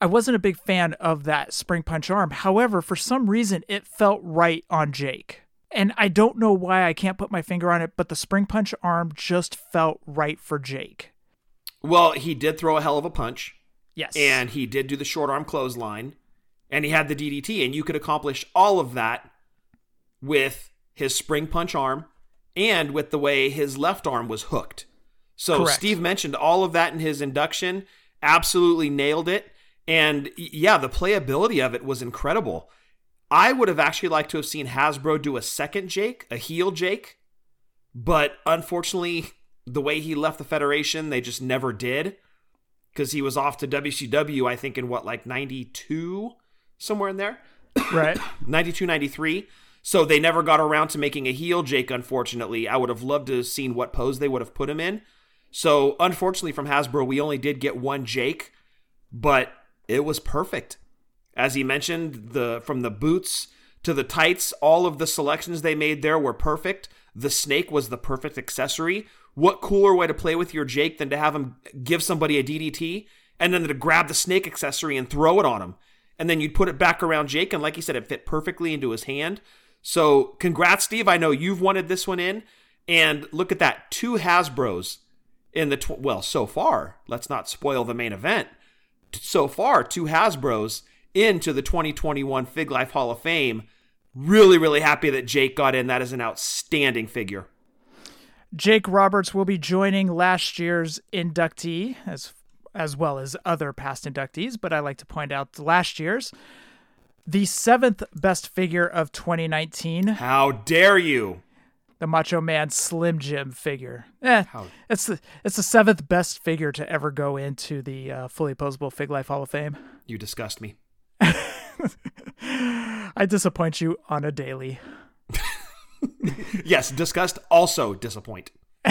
I wasn't a big fan of that spring punch arm. However, for some reason it felt right on Jake. And I don't know why I can't put my finger on it, but the spring punch arm just felt right for Jake. Well, he did throw a hell of a punch. Yes. And he did do the short arm clothesline. And he had the DDT. And you could accomplish all of that with his spring punch arm and with the way his left arm was hooked. So Correct. Steve mentioned all of that in his induction, absolutely nailed it. And yeah, the playability of it was incredible. I would have actually liked to have seen Hasbro do a second Jake, a heel Jake, but unfortunately, the way he left the Federation, they just never did because he was off to WCW, I think, in what, like 92, somewhere in there? <coughs> Right. <coughs> 92, 93. So they never got around to making a heel Jake, unfortunately. I would have loved to have seen what pose they would have put him in. So unfortunately from Hasbro, we only did get one Jake, but it was perfect. As he mentioned, the from the boots to the tights, all of the selections they made there were perfect. The snake was the perfect accessory. What cooler way to play with your Jake than to have him give somebody a DDT and then to grab the snake accessory and throw it on him? And then you'd put it back around Jake, and like you said, it fit perfectly into his hand. So, congrats, Steve. I know you've wanted this one in. And look at that two Hasbros in the, tw- well, so far, let's not spoil the main event. So far, two Hasbros into the 2021 Fig Life Hall of Fame. Really, really happy that Jake got in. That is an outstanding figure. Jake Roberts will be joining last year's inductee as as well as other past inductees, but I like to point out last year's the seventh best figure of 2019. How dare you? The Macho Man Slim Jim figure. Eh, How- it's the it's the seventh best figure to ever go into the uh, fully posable Fig Life Hall of Fame. <laughs> You disgust me. I disappoint you on a daily. yes, disgust also disappoint. <laughs>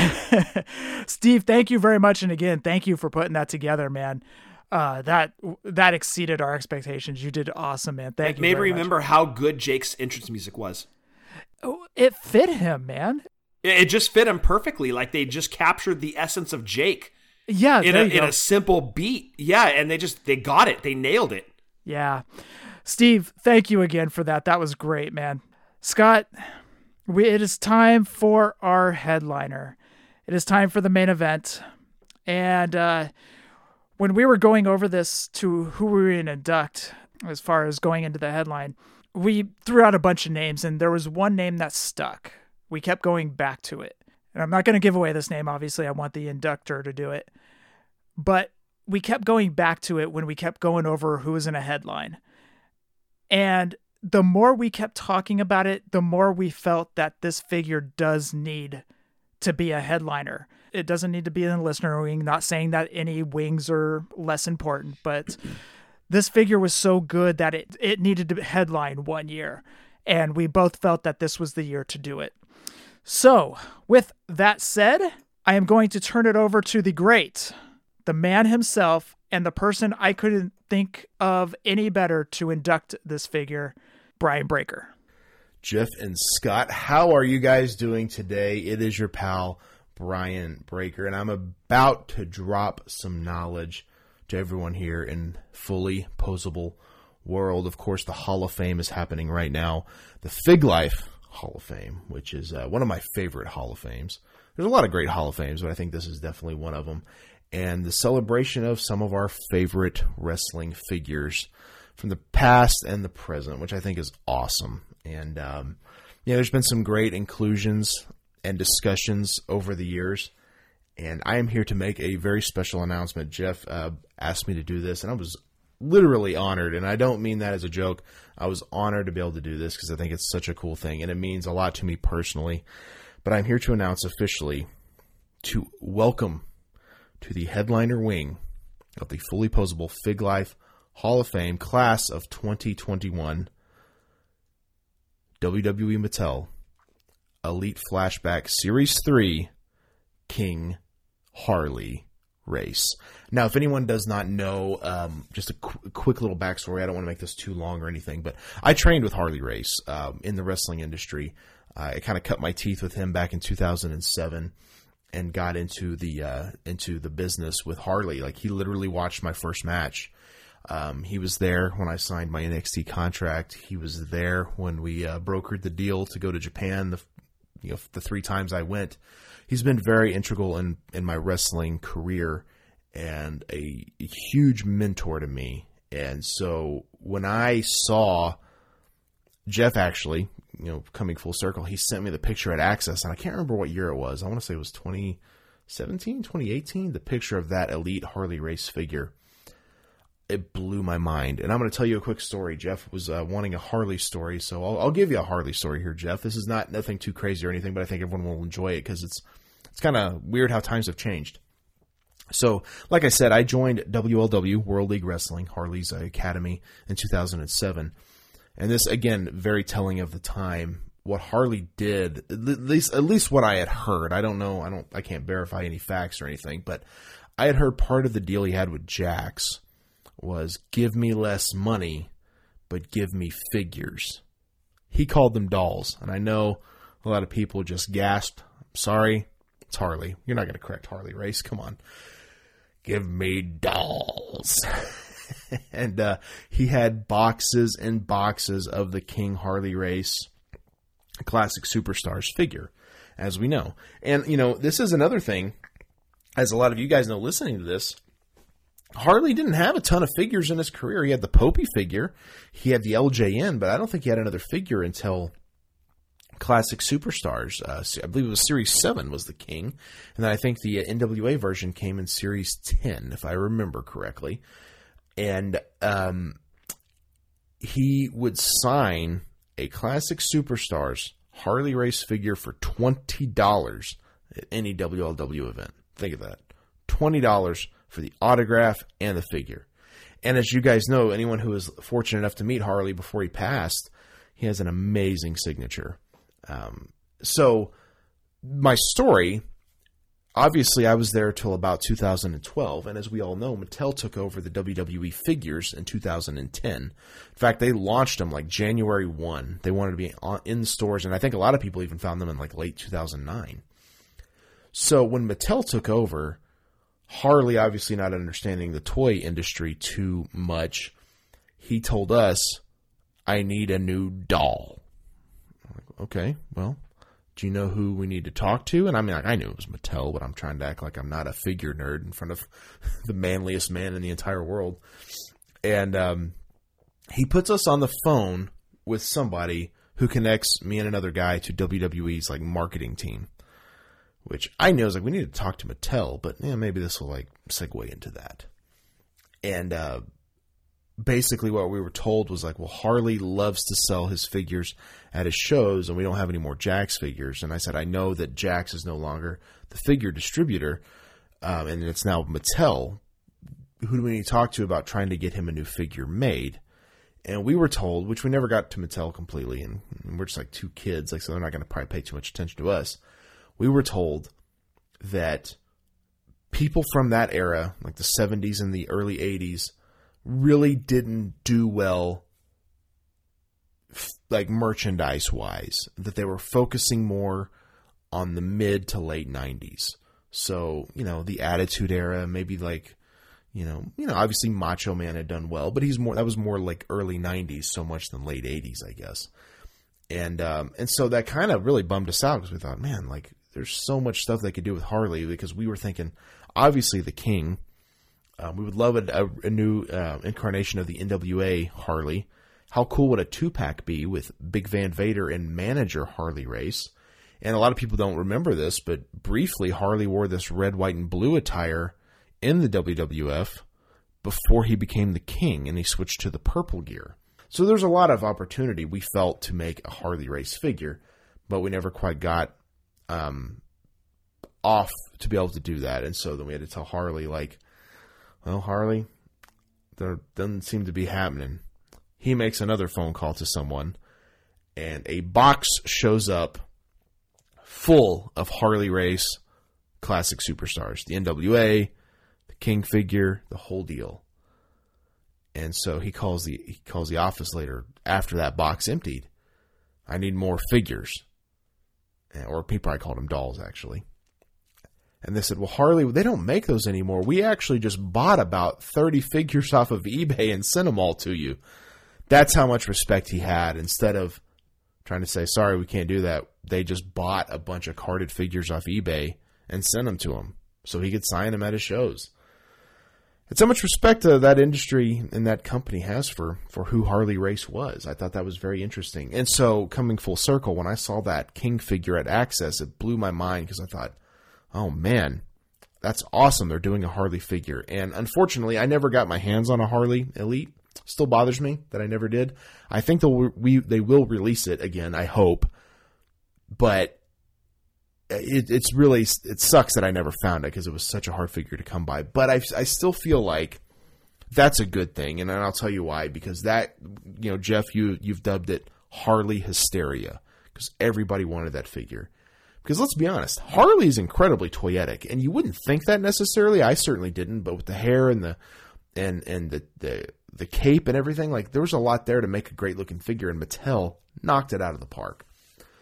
Steve, thank you very much, and again, thank you for putting that together, man. Uh, that that exceeded our expectations. You did awesome, man. Thank it you. made me remember much. how good Jake's entrance music was. It fit him, man. It it just fit him perfectly. Like they just captured the essence of Jake. Yeah, in a in a simple beat. Yeah, and they just they got it. They nailed it. Yeah. Steve, thank you again for that. That was great, man. Scott, we, it is time for our headliner. It is time for the main event. And uh, when we were going over this to who we were going to induct, as far as going into the headline, we threw out a bunch of names, and there was one name that stuck. We kept going back to it. And I'm not going to give away this name, obviously. I want the inductor to do it. But we kept going back to it when we kept going over who was in a headline. And the more we kept talking about it, the more we felt that this figure does need to be a headliner. It doesn't need to be in the listener wing, not saying that any wings are less important, but this figure was so good that it, it needed to headline one year. And we both felt that this was the year to do it. So, with that said, I am going to turn it over to the great, the man himself, and the person I couldn't think of any better to induct this figure, Brian Breaker. Jeff and Scott, how are you guys doing today? It is your pal, Brian Breaker, and I'm about to drop some knowledge to everyone here in fully posable world. Of course, the Hall of Fame is happening right now. The Fig Life Hall of Fame, which is uh, one of my favorite Hall of Fames. There's a lot of great Hall of Fames, but I think this is definitely one of them. And the celebration of some of our favorite wrestling figures from the past and the present, which I think is awesome. And um, yeah, there's been some great inclusions and discussions over the years. And I am here to make a very special announcement. Jeff uh, asked me to do this, and I was literally honored. And I don't mean that as a joke. I was honored to be able to do this because I think it's such a cool thing, and it means a lot to me personally. But I'm here to announce officially to welcome to the headliner wing of the fully posable Fig Life Hall of Fame class of 2021 WWE Mattel Elite Flashback Series 3 King Harley Race. Now, if anyone does not know, um, just a qu- quick little backstory. I don't want to make this too long or anything, but I trained with Harley Race um, in the wrestling industry. Uh, I kind of cut my teeth with him back in 2007 and got into the uh, into the business with Harley. Like he literally watched my first match. Um, he was there when I signed my NXT contract. He was there when we uh, brokered the deal to go to Japan. The you know the three times I went, he's been very integral in in my wrestling career and a, a huge mentor to me. And so when I saw Jeff actually, you know, coming full circle, he sent me the picture at Access, and I can't remember what year it was. I want to say it was 2017, 2018, the picture of that elite Harley race figure. It blew my mind. And I'm going to tell you a quick story. Jeff was uh, wanting a Harley story, so I'll, I'll give you a Harley story here, Jeff. This is not nothing too crazy or anything, but I think everyone will enjoy it because it's it's kind of weird how times have changed. So, like I said, I joined WLW World League Wrestling, Harley's Academy, in 2007. And this, again, very telling of the time. What Harley did, at least at least what I had heard. I don't know. I don't. I can't verify any facts or anything. But I had heard part of the deal he had with Jakks was give me less money, but give me figures. He called them dolls, and I know a lot of people just gasped. Sorry, it's Harley. You're not going to correct Harley Race. Come on give me dolls. <laughs> and uh, he had boxes and boxes of the King Harley Race classic superstars figure, as we know. And, you know, this is another thing, as a lot of you guys know listening to this. Harley didn't have a ton of figures in his career. He had the Popy figure, he had the LJN, but I don't think he had another figure until classic superstars. Uh, I believe it was Series Seven was the king, and then I think the NWA version came in Series Ten, if I remember correctly. And um, he would sign a classic superstars Harley race figure for twenty dollars at any WLW event. Think of that, twenty dollars for the autograph and the figure. And as you guys know, anyone who was fortunate enough to meet Harley before he passed, he has an amazing signature. Um, so my story obviously I was there till about 2012, and as we all know, Mattel took over the WWE figures in 2010. In fact, they launched them like January 1. They wanted to be in stores, and I think a lot of people even found them in like late 2009. So when Mattel took over, Harley, obviously not understanding the toy industry too much, he told us, I need a new doll. Okay, well, do you know who we need to talk to? And I mean, like, I knew it was Mattel, but I'm trying to act like I'm not a figure nerd in front of <laughs> the manliest man in the entire world. And um, he puts us on the phone with somebody who connects me and another guy to WWE's like marketing team which I know is like we need to talk to Mattel, but yeah, maybe this will like segue into that. And uh, basically, what we were told was like, well, Harley loves to sell his figures at his shows, and we don't have any more Jakks figures. And I said, I know that Jakks is no longer the figure distributor, um, and it's now Mattel. Who do we need to talk to about trying to get him a new figure made? And we were told, which we never got to Mattel completely, and we're just like two kids, like so they're not going to probably pay too much attention to us we were told that people from that era, like the 70s and the early 80s, really didn't do well like merchandise wise that they were focusing more on the mid to late 90s so you know the attitude era maybe like you know you know obviously macho man had done well but he's more that was more like early 90s so much than late 80s i guess and um and so that kind of really bummed us out because we thought man like there's so much stuff they could do with Harley because we were thinking, obviously, the King. Um, we would love a, a, new uh, incarnation of the NWA Harley. How cool would a two pack be with Big Van Vader and manager Harley Race? And a lot of people don't remember this, but briefly, Harley wore this red, white, and blue attire in the WWF before he became the king and he switched to the purple gear. So there's a lot of opportunity we felt to make a Harley Race figure, but we never quite got um, off to be able to do that. And so then we had to tell Harley, like, well, Harley, there doesn't seem to be happening. He makes another phone call to someone, and a box shows up full of Harley Race classic superstars the NWA, the King figure, the whole deal. And so he calls the he calls the office later after that box emptied. I need more figures eh, or people I called them dolls actually. And they said, "Well, Harley, they don't make those anymore. We actually just bought about thirty figures off of eBay and sent them all to you." That's how much respect he had. Instead of trying to say, "Sorry, we can't do that," they just bought a bunch of carded figures off eBay and sent them to him so he could sign them at his shows. It's how much respect uh, that industry and that company has for for who Harley Race was. I thought that was very interesting. And so, coming full circle, when I saw that King figure at Access, it blew my mind because I thought, "Oh man, that's awesome! They're doing a Harley figure." And unfortunately, I never got my hands on a Harley Elite. Still bothers me that I never did. I think they'll we they will release it again. I hope, but it, it's really it sucks that I never found it because it was such a hard figure to come by. But I I still feel like that's a good thing, and I'll tell you why. Because that you know Jeff, you you've dubbed it Harley hysteria because everybody wanted that figure. Because let's be honest, Harley is incredibly toyetic, and you wouldn't think that necessarily. I certainly didn't, but with the hair and the and and the the the cape and everything, like there was a lot there to make a great looking figure, and Mattel knocked it out of the park.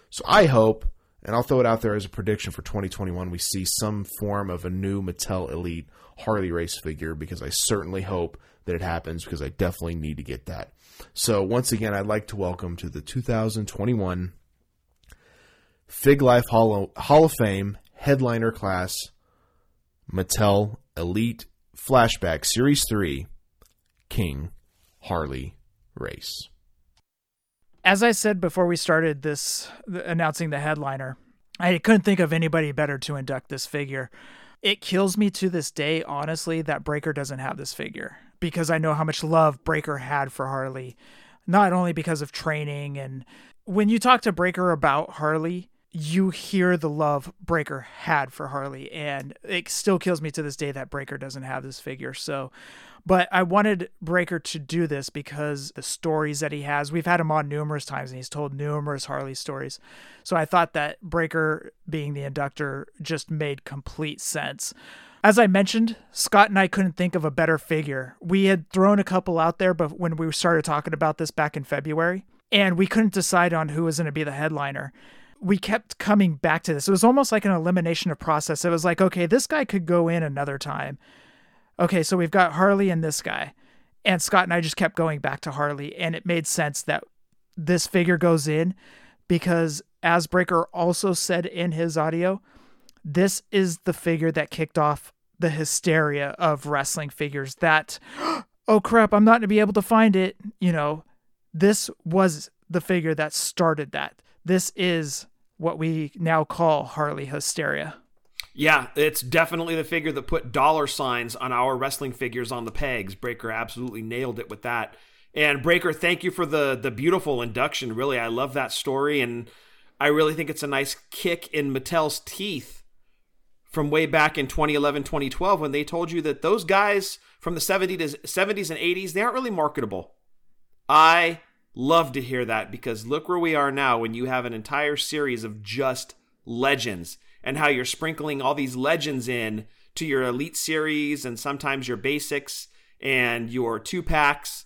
So I hope and I'll throw it out there as a prediction for 2021. We see some form of a new Mattel Elite Harley race figure because I certainly hope that it happens because I definitely need to get that. So once again, I'd like to welcome to the 2021 Fig Life Hall, Hall of Fame headliner class Mattel Elite Flashback Series 3 King Harley Race as I said before we started this announcing the headliner, I couldn't think of anybody better to induct this figure. It kills me to this day, honestly, that Breaker doesn't have this figure because I know how much love Breaker had for Harley, not only because of training and when you talk to Breaker about Harley, you hear the love Breaker had for Harley, and it still kills me to this day that Breaker doesn't have this figure. So, but I wanted Breaker to do this because the stories that he has, we've had him on numerous times and he's told numerous Harley stories. So I thought that Breaker being the inductor just made complete sense. As I mentioned, Scott and I couldn't think of a better figure. We had thrown a couple out there, but when we started talking about this back in February, and we couldn't decide on who was going to be the headliner we kept coming back to this. It was almost like an elimination of process. It was like, okay, this guy could go in another time okay, so we've got Harley and this guy. And Scott and I just kept going back to Harley, and it made sense that this figure goes in because, as Breaker also said in his audio, this is the figure that kicked off the hysteria of wrestling figures. That, <gasps> oh crap, I'm not going to be able to find it. You know, this was the figure that started that. This is what we now call Harley hysteria. Yeah, it's definitely the figure that put dollar signs on our wrestling figures on the pegs. Breaker absolutely nailed it with that. And Breaker, thank you for the the beautiful induction. Really, I love that story, and I really think it's a nice kick in Mattel's teeth from way back in 2011, 2012 when they told you that those guys from the 70s, 70s and 80s they aren't really marketable. I love to hear that because look where we are now when you have an entire series of just legends and how you're sprinkling all these legends in to your elite series and sometimes your basics and your two packs.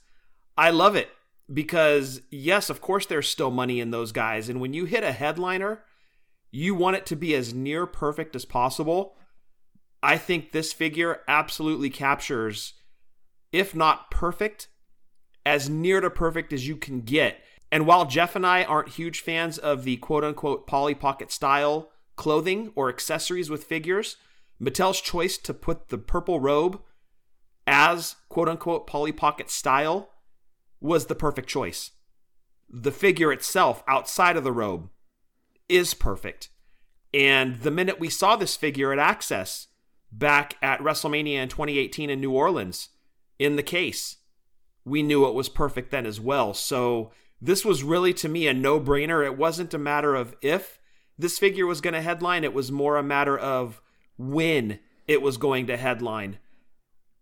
I love it because, yes, of course, there's still money in those guys. And when you hit a headliner, you want it to be as near perfect as possible. I think this figure absolutely captures, if not perfect, as near to perfect as you can get. And while Jeff and I aren't huge fans of the quote unquote Polly Pocket style clothing or accessories with figures, Mattel's choice to put the purple robe as quote unquote Polly Pocket style was the perfect choice. The figure itself outside of the robe is perfect. And the minute we saw this figure at Access back at WrestleMania in 2018 in New Orleans in the case, we knew it was perfect then as well. So this was really to me a no brainer. It wasn't a matter of if, this figure was going to headline. It was more a matter of when it was going to headline.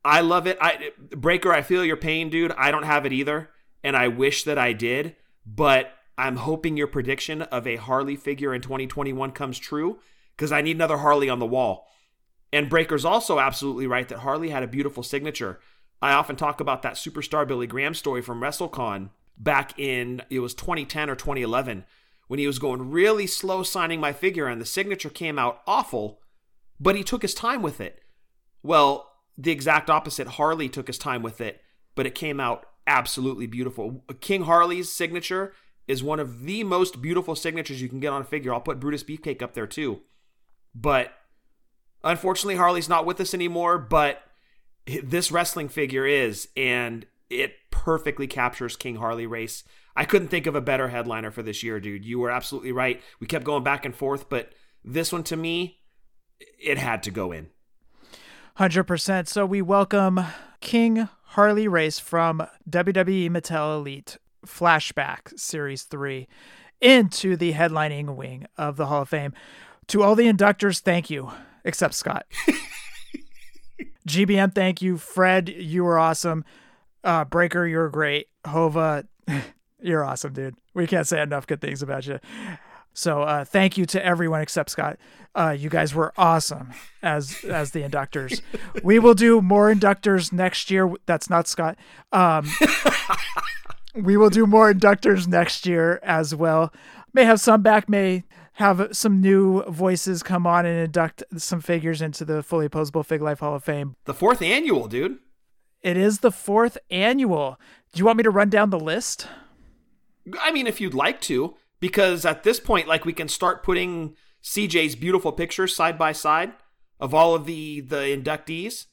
I love it. I Breaker, I feel your pain, dude. I don't have it either, and I wish that I did, but I'm hoping your prediction of a Harley figure in 2021 comes true because I need another Harley on the wall. And Breaker's also absolutely right that Harley had a beautiful signature. I often talk about that superstar Billy Graham story from WrestleCon back in it was 2010 or 2011 when he was going really slow signing my figure and the signature came out awful, but he took his time with it. Well, the exact opposite, Harley took his time with it, but it came out absolutely beautiful. King Harley's signature is one of the most beautiful signatures you can get on a figure. I'll put Brutus Beefcake up there too. But unfortunately, Harley's not with us anymore, but this wrestling figure is, and it perfectly captures King Harley race. I couldn't think of a better headliner for this year, dude. You were absolutely right. We kept going back and forth, but this one to me, it had to go in. 100%. So we welcome King Harley Race from WWE Mattel Elite Flashback Series 3 into the headlining wing of the Hall of Fame. To all the inductors, thank you, except Scott. <laughs> GBM, thank you. Fred, you were awesome. Uh, Breaker, you're great. Hova, <laughs> you're awesome, dude. We can't say enough good things about you. So uh, thank you to everyone except Scott. Uh, you guys were awesome as as the inductors. <laughs> we will do more inductors next year. That's not Scott. Um, <laughs> we will do more inductors next year as well. May have some back. May have some new voices come on and induct some figures into the fully posable Fig Life Hall of Fame. The fourth annual, dude. It is the fourth annual. Do you want me to run down the list? I mean, if you'd like to, because at this point, like we can start putting CJ's beautiful pictures side by side of all of the the inductees,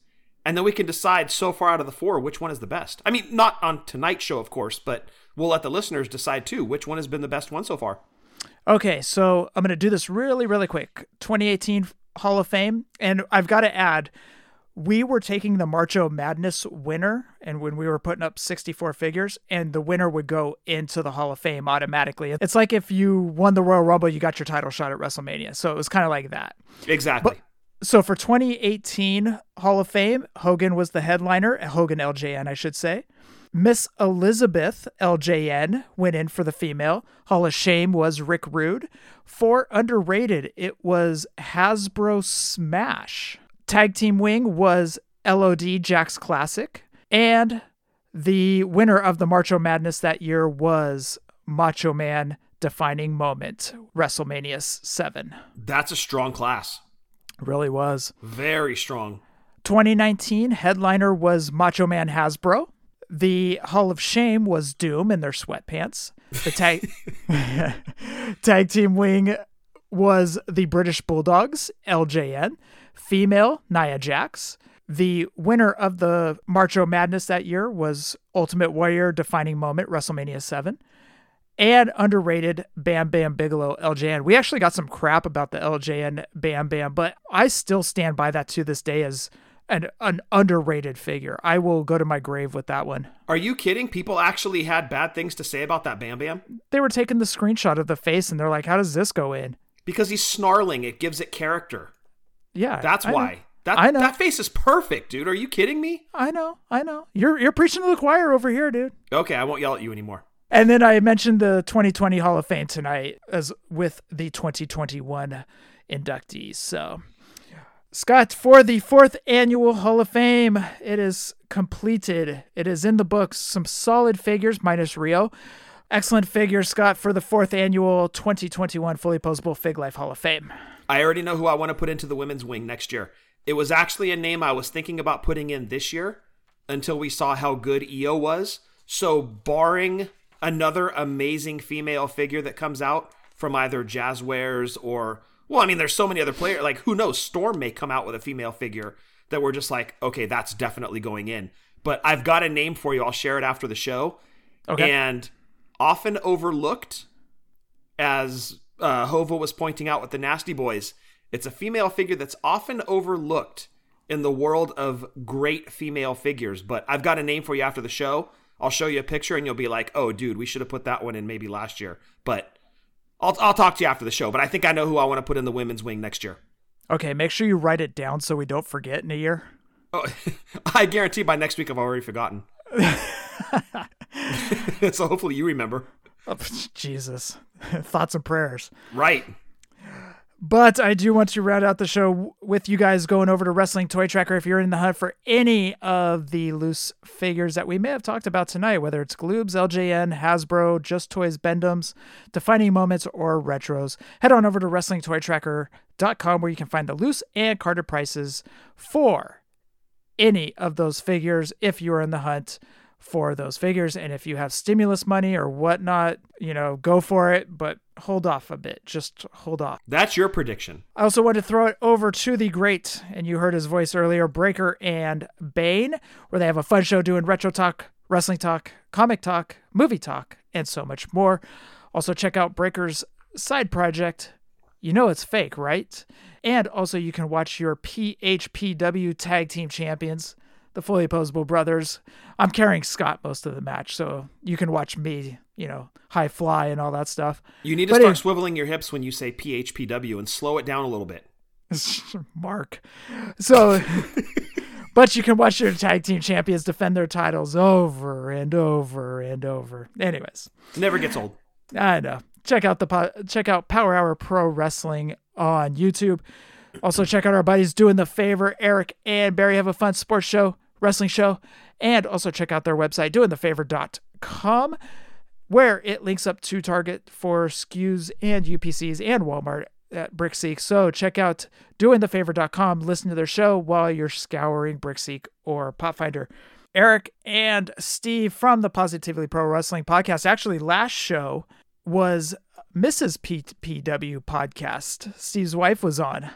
and then we can decide so far out of the four which one is the best. I mean, not on tonight's show, of course, but we'll let the listeners decide too which one has been the best one so far. Okay, so I'm going to do this really, really quick. 2018 Hall of Fame, and I've got to add, we were taking the Macho Madness winner, and when we were putting up 64 figures, and the winner would go into the Hall of Fame automatically. It's like if you won the Royal Rumble, you got your title shot at WrestleMania. So it was kind of like that. Exactly. But, so for 2018 Hall of Fame, Hogan was the headliner, Hogan LJN, I should say. Miss Elizabeth LJN went in for the female. Hall of Shame was Rick Rude. For underrated, it was Hasbro Smash. Tag team wing was LOD Jakks Classic. And the winner of the Macho Madness that year was Macho Man defining moment, WrestleMania 7. That's a strong class. Really was. Very strong. 2019 headliner was Macho Man Hasbro. The Hall of Shame was Doom in their sweatpants. The tag <laughs> tag team wing was the British Bulldogs, LJN. Female, Nia Jax. The winner of the Macho Madness that year was Ultimate Warrior defining moment, WrestleMania 7. And underrated Bam Bam Bigelow LJN. We actually got some crap about the LJN Bam Bam, but I still stand by that to this day as an, an underrated figure. I will go to my grave with that one. Are you kidding? People actually had bad things to say about that Bam Bam? They were taking the screenshot of the face and they're like, how does this go in? Because he's snarling. It gives it character. Yeah. That's I why. Know. That, I know. that face is perfect, dude. Are you kidding me? I know. I know. You're you're preaching to the choir over here, dude. Okay, I won't yell at you anymore. And then I mentioned the 2020 Hall of Fame tonight as with the 2021 inductees. So Scott, for the fourth annual Hall of Fame, it is completed. It is in the books. Some solid figures minus Riho. Excellent figures, Scott, for the fourth annual 2021 Fully Posable Fig Life Hall of Fame. I already know who I want to put into the women's wing next year. It was actually a name I was thinking about putting in this year until we saw how good Io was. So, barring another amazing female figure that comes out from either Jazzwares or, well, I mean, there's so many other players. Like, who knows? Storm may come out with a female figure that we're just like, okay, that's definitely going in. But I've got a name for you. I'll share it after the show. Okay. And often overlooked, as uh, Hova was pointing out with the Nasty Boys, it's a female figure that's often overlooked in the world of great female figures. But I've got a name for you after the show. I'll show you a picture and you'll be like, oh, dude, we should have put that one in maybe last year. But I'll, I'll talk to you after the show. But I think I know who I want to put in the women's wing next year. Okay, make sure you write it down so we don't forget in a year. Oh, <laughs> I guarantee by next week I've already forgotten. <laughs> so hopefully you remember. Oh, <laughs> Jesus. Thoughts and prayers. Right. But I do want to round out the show with you guys going over to Wrestling Toy Tracker if you're in the hunt for any of the loose figures that we may have talked about tonight, whether it's Gloobs, LJN, Hasbro, Just Toys, Bend-Ems, Defining Moments, or Retros. Head on over to WrestlingToyTracker.com where you can find the loose and carded prices for any of those figures if you are in the hunt for those figures. And if you have stimulus money or whatnot, you know, go for it, but hold off a bit. Just hold off. That's your prediction. I also want to throw it over to the great, and you heard his voice earlier, Breaker and Bane, where they have a fun show doing retro talk, wrestling talk, comic talk, movie talk, and so much more. Also, check out Breaker's side project. You know it's fake, right? And also, you can watch your PHPW tag team champions the fully opposable brothers. I'm carrying Scott most of the match, so you can watch me, you know, high fly and all that stuff. You need to But start it- swiveling your hips when you say PHPW and slow it down a little bit. <laughs> Mark. So, <laughs> but you can watch your tag team champions defend their titles over and over and over. Anyways, Never gets old. I know. Check out the po- check out Power Hour Pro Wrestling on YouTube. Also check out our buddies doing the favor. Eric and Barry have a fun sports show, wrestling show, and also check out their website doingthefavor.com where it links up to Target for SKUs and UPCs and Walmart at Brickseek. So check out doingthefavor.com, listen to their show while you're scouring Brickseek or Popfinder. Eric and Steve from the Positively Pro Wrestling podcast. Actually, last show was Mrs. PPW podcast. Steve's wife was on.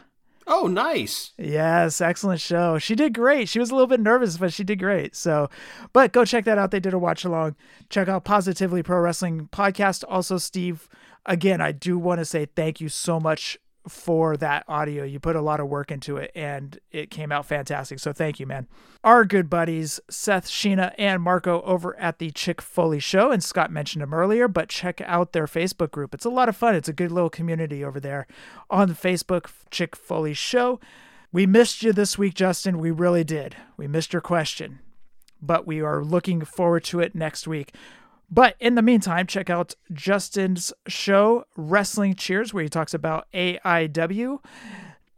Oh, nice. Yes, excellent show. She did great. She was a little bit nervous, but she did great. So, but go check that out. They did a watch along. Check out Positively Pro Wrestling podcast. Also, Steve, again, I do want to say thank you so much for that audio. You put a lot of work into it and it came out fantastic. So thank you, man. Our good buddies, Seth, Sheena, and Marco over at the Chick Foley Show. And Scott mentioned them earlier, but check out their Facebook group. It's a lot of fun. It's a good little community over there on the Facebook Chick Foley Show. We missed you this week, Justin. We really did. We missed your question, but we are looking forward to it next week. But in the meantime, check out Justin's show, Wrestling Cheers, where he talks about AIW,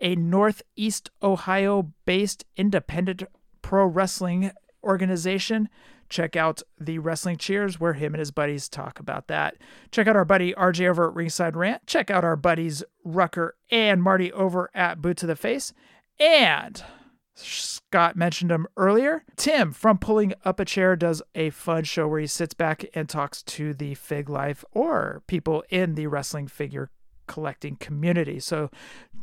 a Northeast Ohio based independent pro wrestling organization. Check out the Wrestling Cheers, where him and his buddies talk about that. Check out our buddy RJ over at Ringside Rant. Check out our buddies Rucker and Marty over at Boot to the Face. And Scott mentioned him earlier. Tim from Pulling Up a Chair does a fun show where he sits back and talks to the Fig Life or people in the wrestling figure collecting community. So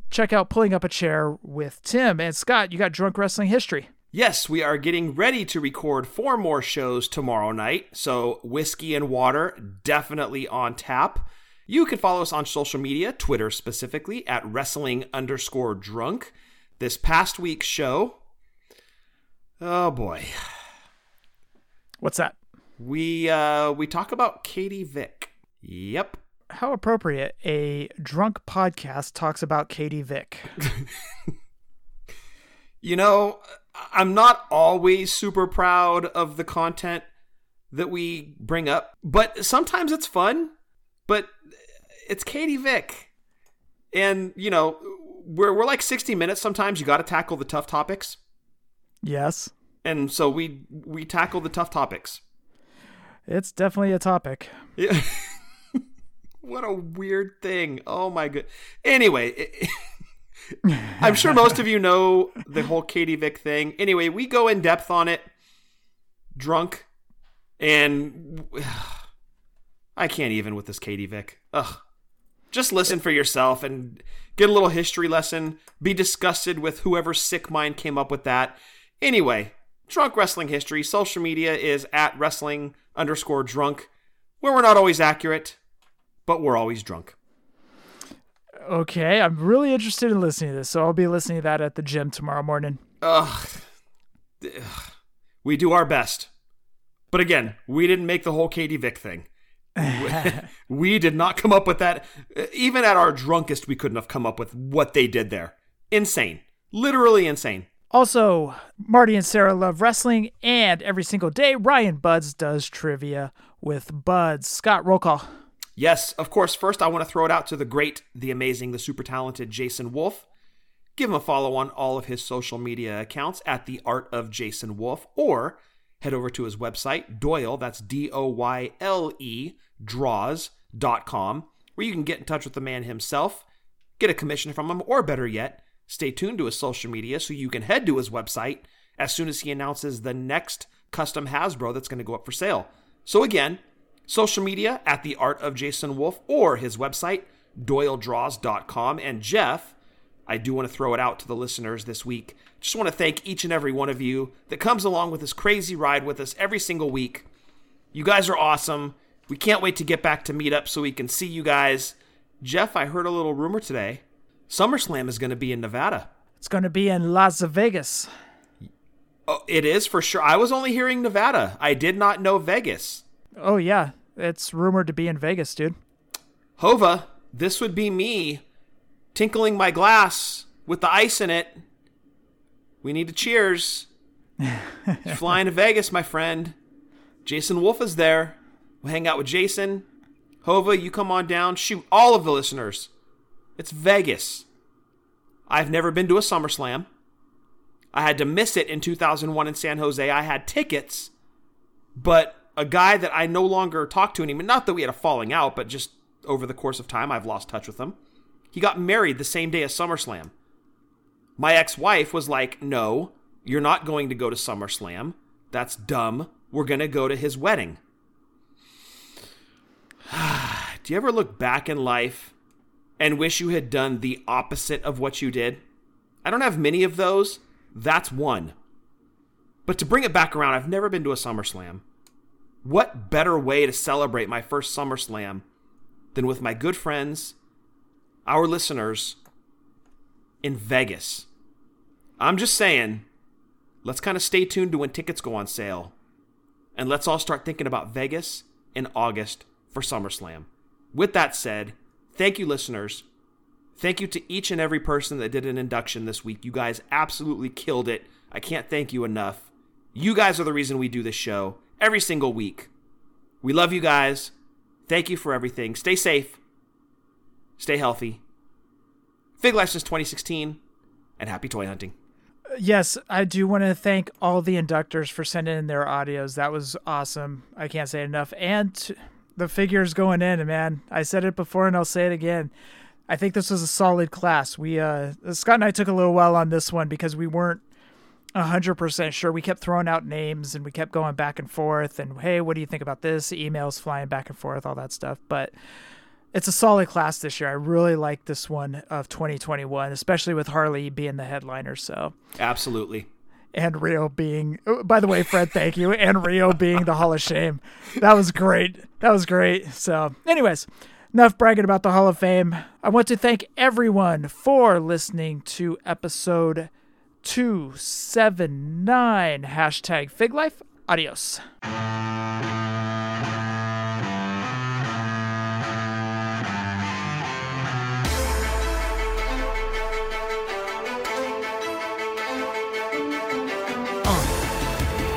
check out Pulling Up a Chair with Tim. And Scott, you got Drunk Wrestling History. Yes, we are getting ready to record four more shows tomorrow night. So, whiskey and water definitely on tap. You can follow us on social media, Twitter specifically, at wrestling underscore drunk. This past week's show, oh boy. What's that? We uh we talk about Katie Vick. Yep. How appropriate a drunk podcast talks about Katie Vick. <laughs> you know, I'm not always super proud of the content that we bring up, but sometimes it's fun. But it's Katie Vick. And, you know, we're we're like 60 minutes sometimes you got to tackle the tough topics. Yes. And so we we tackle the tough topics. It's definitely a topic. Yeah. <laughs> what a weird thing. Oh my god. Anyway, <laughs> I'm sure most of you know the whole Katie Vick thing. Anyway, we go in depth on it drunk and <sighs> I can't even with this Katie Vick. Ugh. Just listen for yourself and get a little history lesson. Be disgusted with whoever sick mind came up with that. Anyway, drunk wrestling history. Social media is at wrestling underscore drunk, where we're not always accurate, but we're always drunk. Okay, I'm really interested in listening to this, so I'll be listening to that at the gym tomorrow morning. Ugh. We do our best. But again, we didn't make the whole Katie Vick thing. We did not come up with that. Even at our drunkest, we couldn't have come up with what they did there. Insane. Literally insane. Also, Marty and Sarah love wrestling, and every single day, Ryan Buds does trivia with Buds. Scott, roll call. Yes, of course. First, I want to throw it out to the great, the amazing, the super talented Jason Wolf. Give him a follow on all of his social media accounts at The Art of Jason Wolf, or head over to his website, Doyle, that's D O Y L E, draws.com, where you can get in touch with the man himself, get a commission from him, or better yet, stay tuned to his social media so you can head to his website as soon as he announces the next custom Hasbro that's going to go up for sale. So again, social media at the art of Jason Wolf or his website, doyledraws.com. And Jeff, I do want to throw it out to the listeners this week. Just want to thank each and every one of you that comes along with this crazy ride with us every single week. You guys are awesome. We can't wait to get back to meet up so we can see you guys. Jeff, I heard a little rumor today. SummerSlam is going to be in Nevada. It's going to be in Las Vegas. Oh, it is for sure. I was only hearing Nevada. I did not know Vegas. Oh, yeah. It's rumored to be in Vegas, dude. Hova, this would be me tinkling my glass with the ice in it. We need to cheers. <laughs> Flying to Vegas, my friend. Jason Wolf is there. We'll hang out with Jason. Hova, you come on down. Shoot all of the listeners. It's Vegas. I've never been to a SummerSlam. I had to miss it in 2001 in San Jose. I had tickets, but a guy that I no longer talk to anymore, not that we had a falling out, but just over the course of time, I've lost touch with him. He got married the same day as SummerSlam. My ex wife was like, No, you're not going to go to SummerSlam. That's dumb. We're going to go to his wedding. <sighs> Do you ever look back in life and wish you had done the opposite of what you did? I don't have many of those. That's one. But to bring it back around, I've never been to a SummerSlam. What better way to celebrate my first SummerSlam than with my good friends, our listeners, in Vegas. I'm just saying, let's kind of stay tuned to when tickets go on sale. And let's all start thinking about Vegas in August for SummerSlam. With that said, thank you, listeners. Thank you to each and every person that did an induction this week. You guys absolutely killed it. I can't thank you enough. You guys are the reason we do this show every single week. We love you guys. Thank you for everything. Stay safe. Stay healthy. Fig Life since 2016, and happy toy hunting. Yes, I do want to thank all the inductors for sending in their audios. That was awesome. I can't say enough. And the figures going in, man. I said it before and I'll say it again. I think this was a solid class. We uh Scott and I took a little while on this one because we weren't 100% sure. We kept throwing out names and we kept going back and forth and hey, what do you think about this? Emails flying back and forth, all that stuff. But it's a solid class this year. I really like this one of 2021, especially with Harley being the headliner. So absolutely, and Riho being. Oh, by the way, Fred, thank you, and Riho being the Hall of Shame. That was great. That was great. So, anyways. Enough bragging about the Hall of Fame. I want to thank everyone for listening to episode 279 hashtag Fig Life. Adios.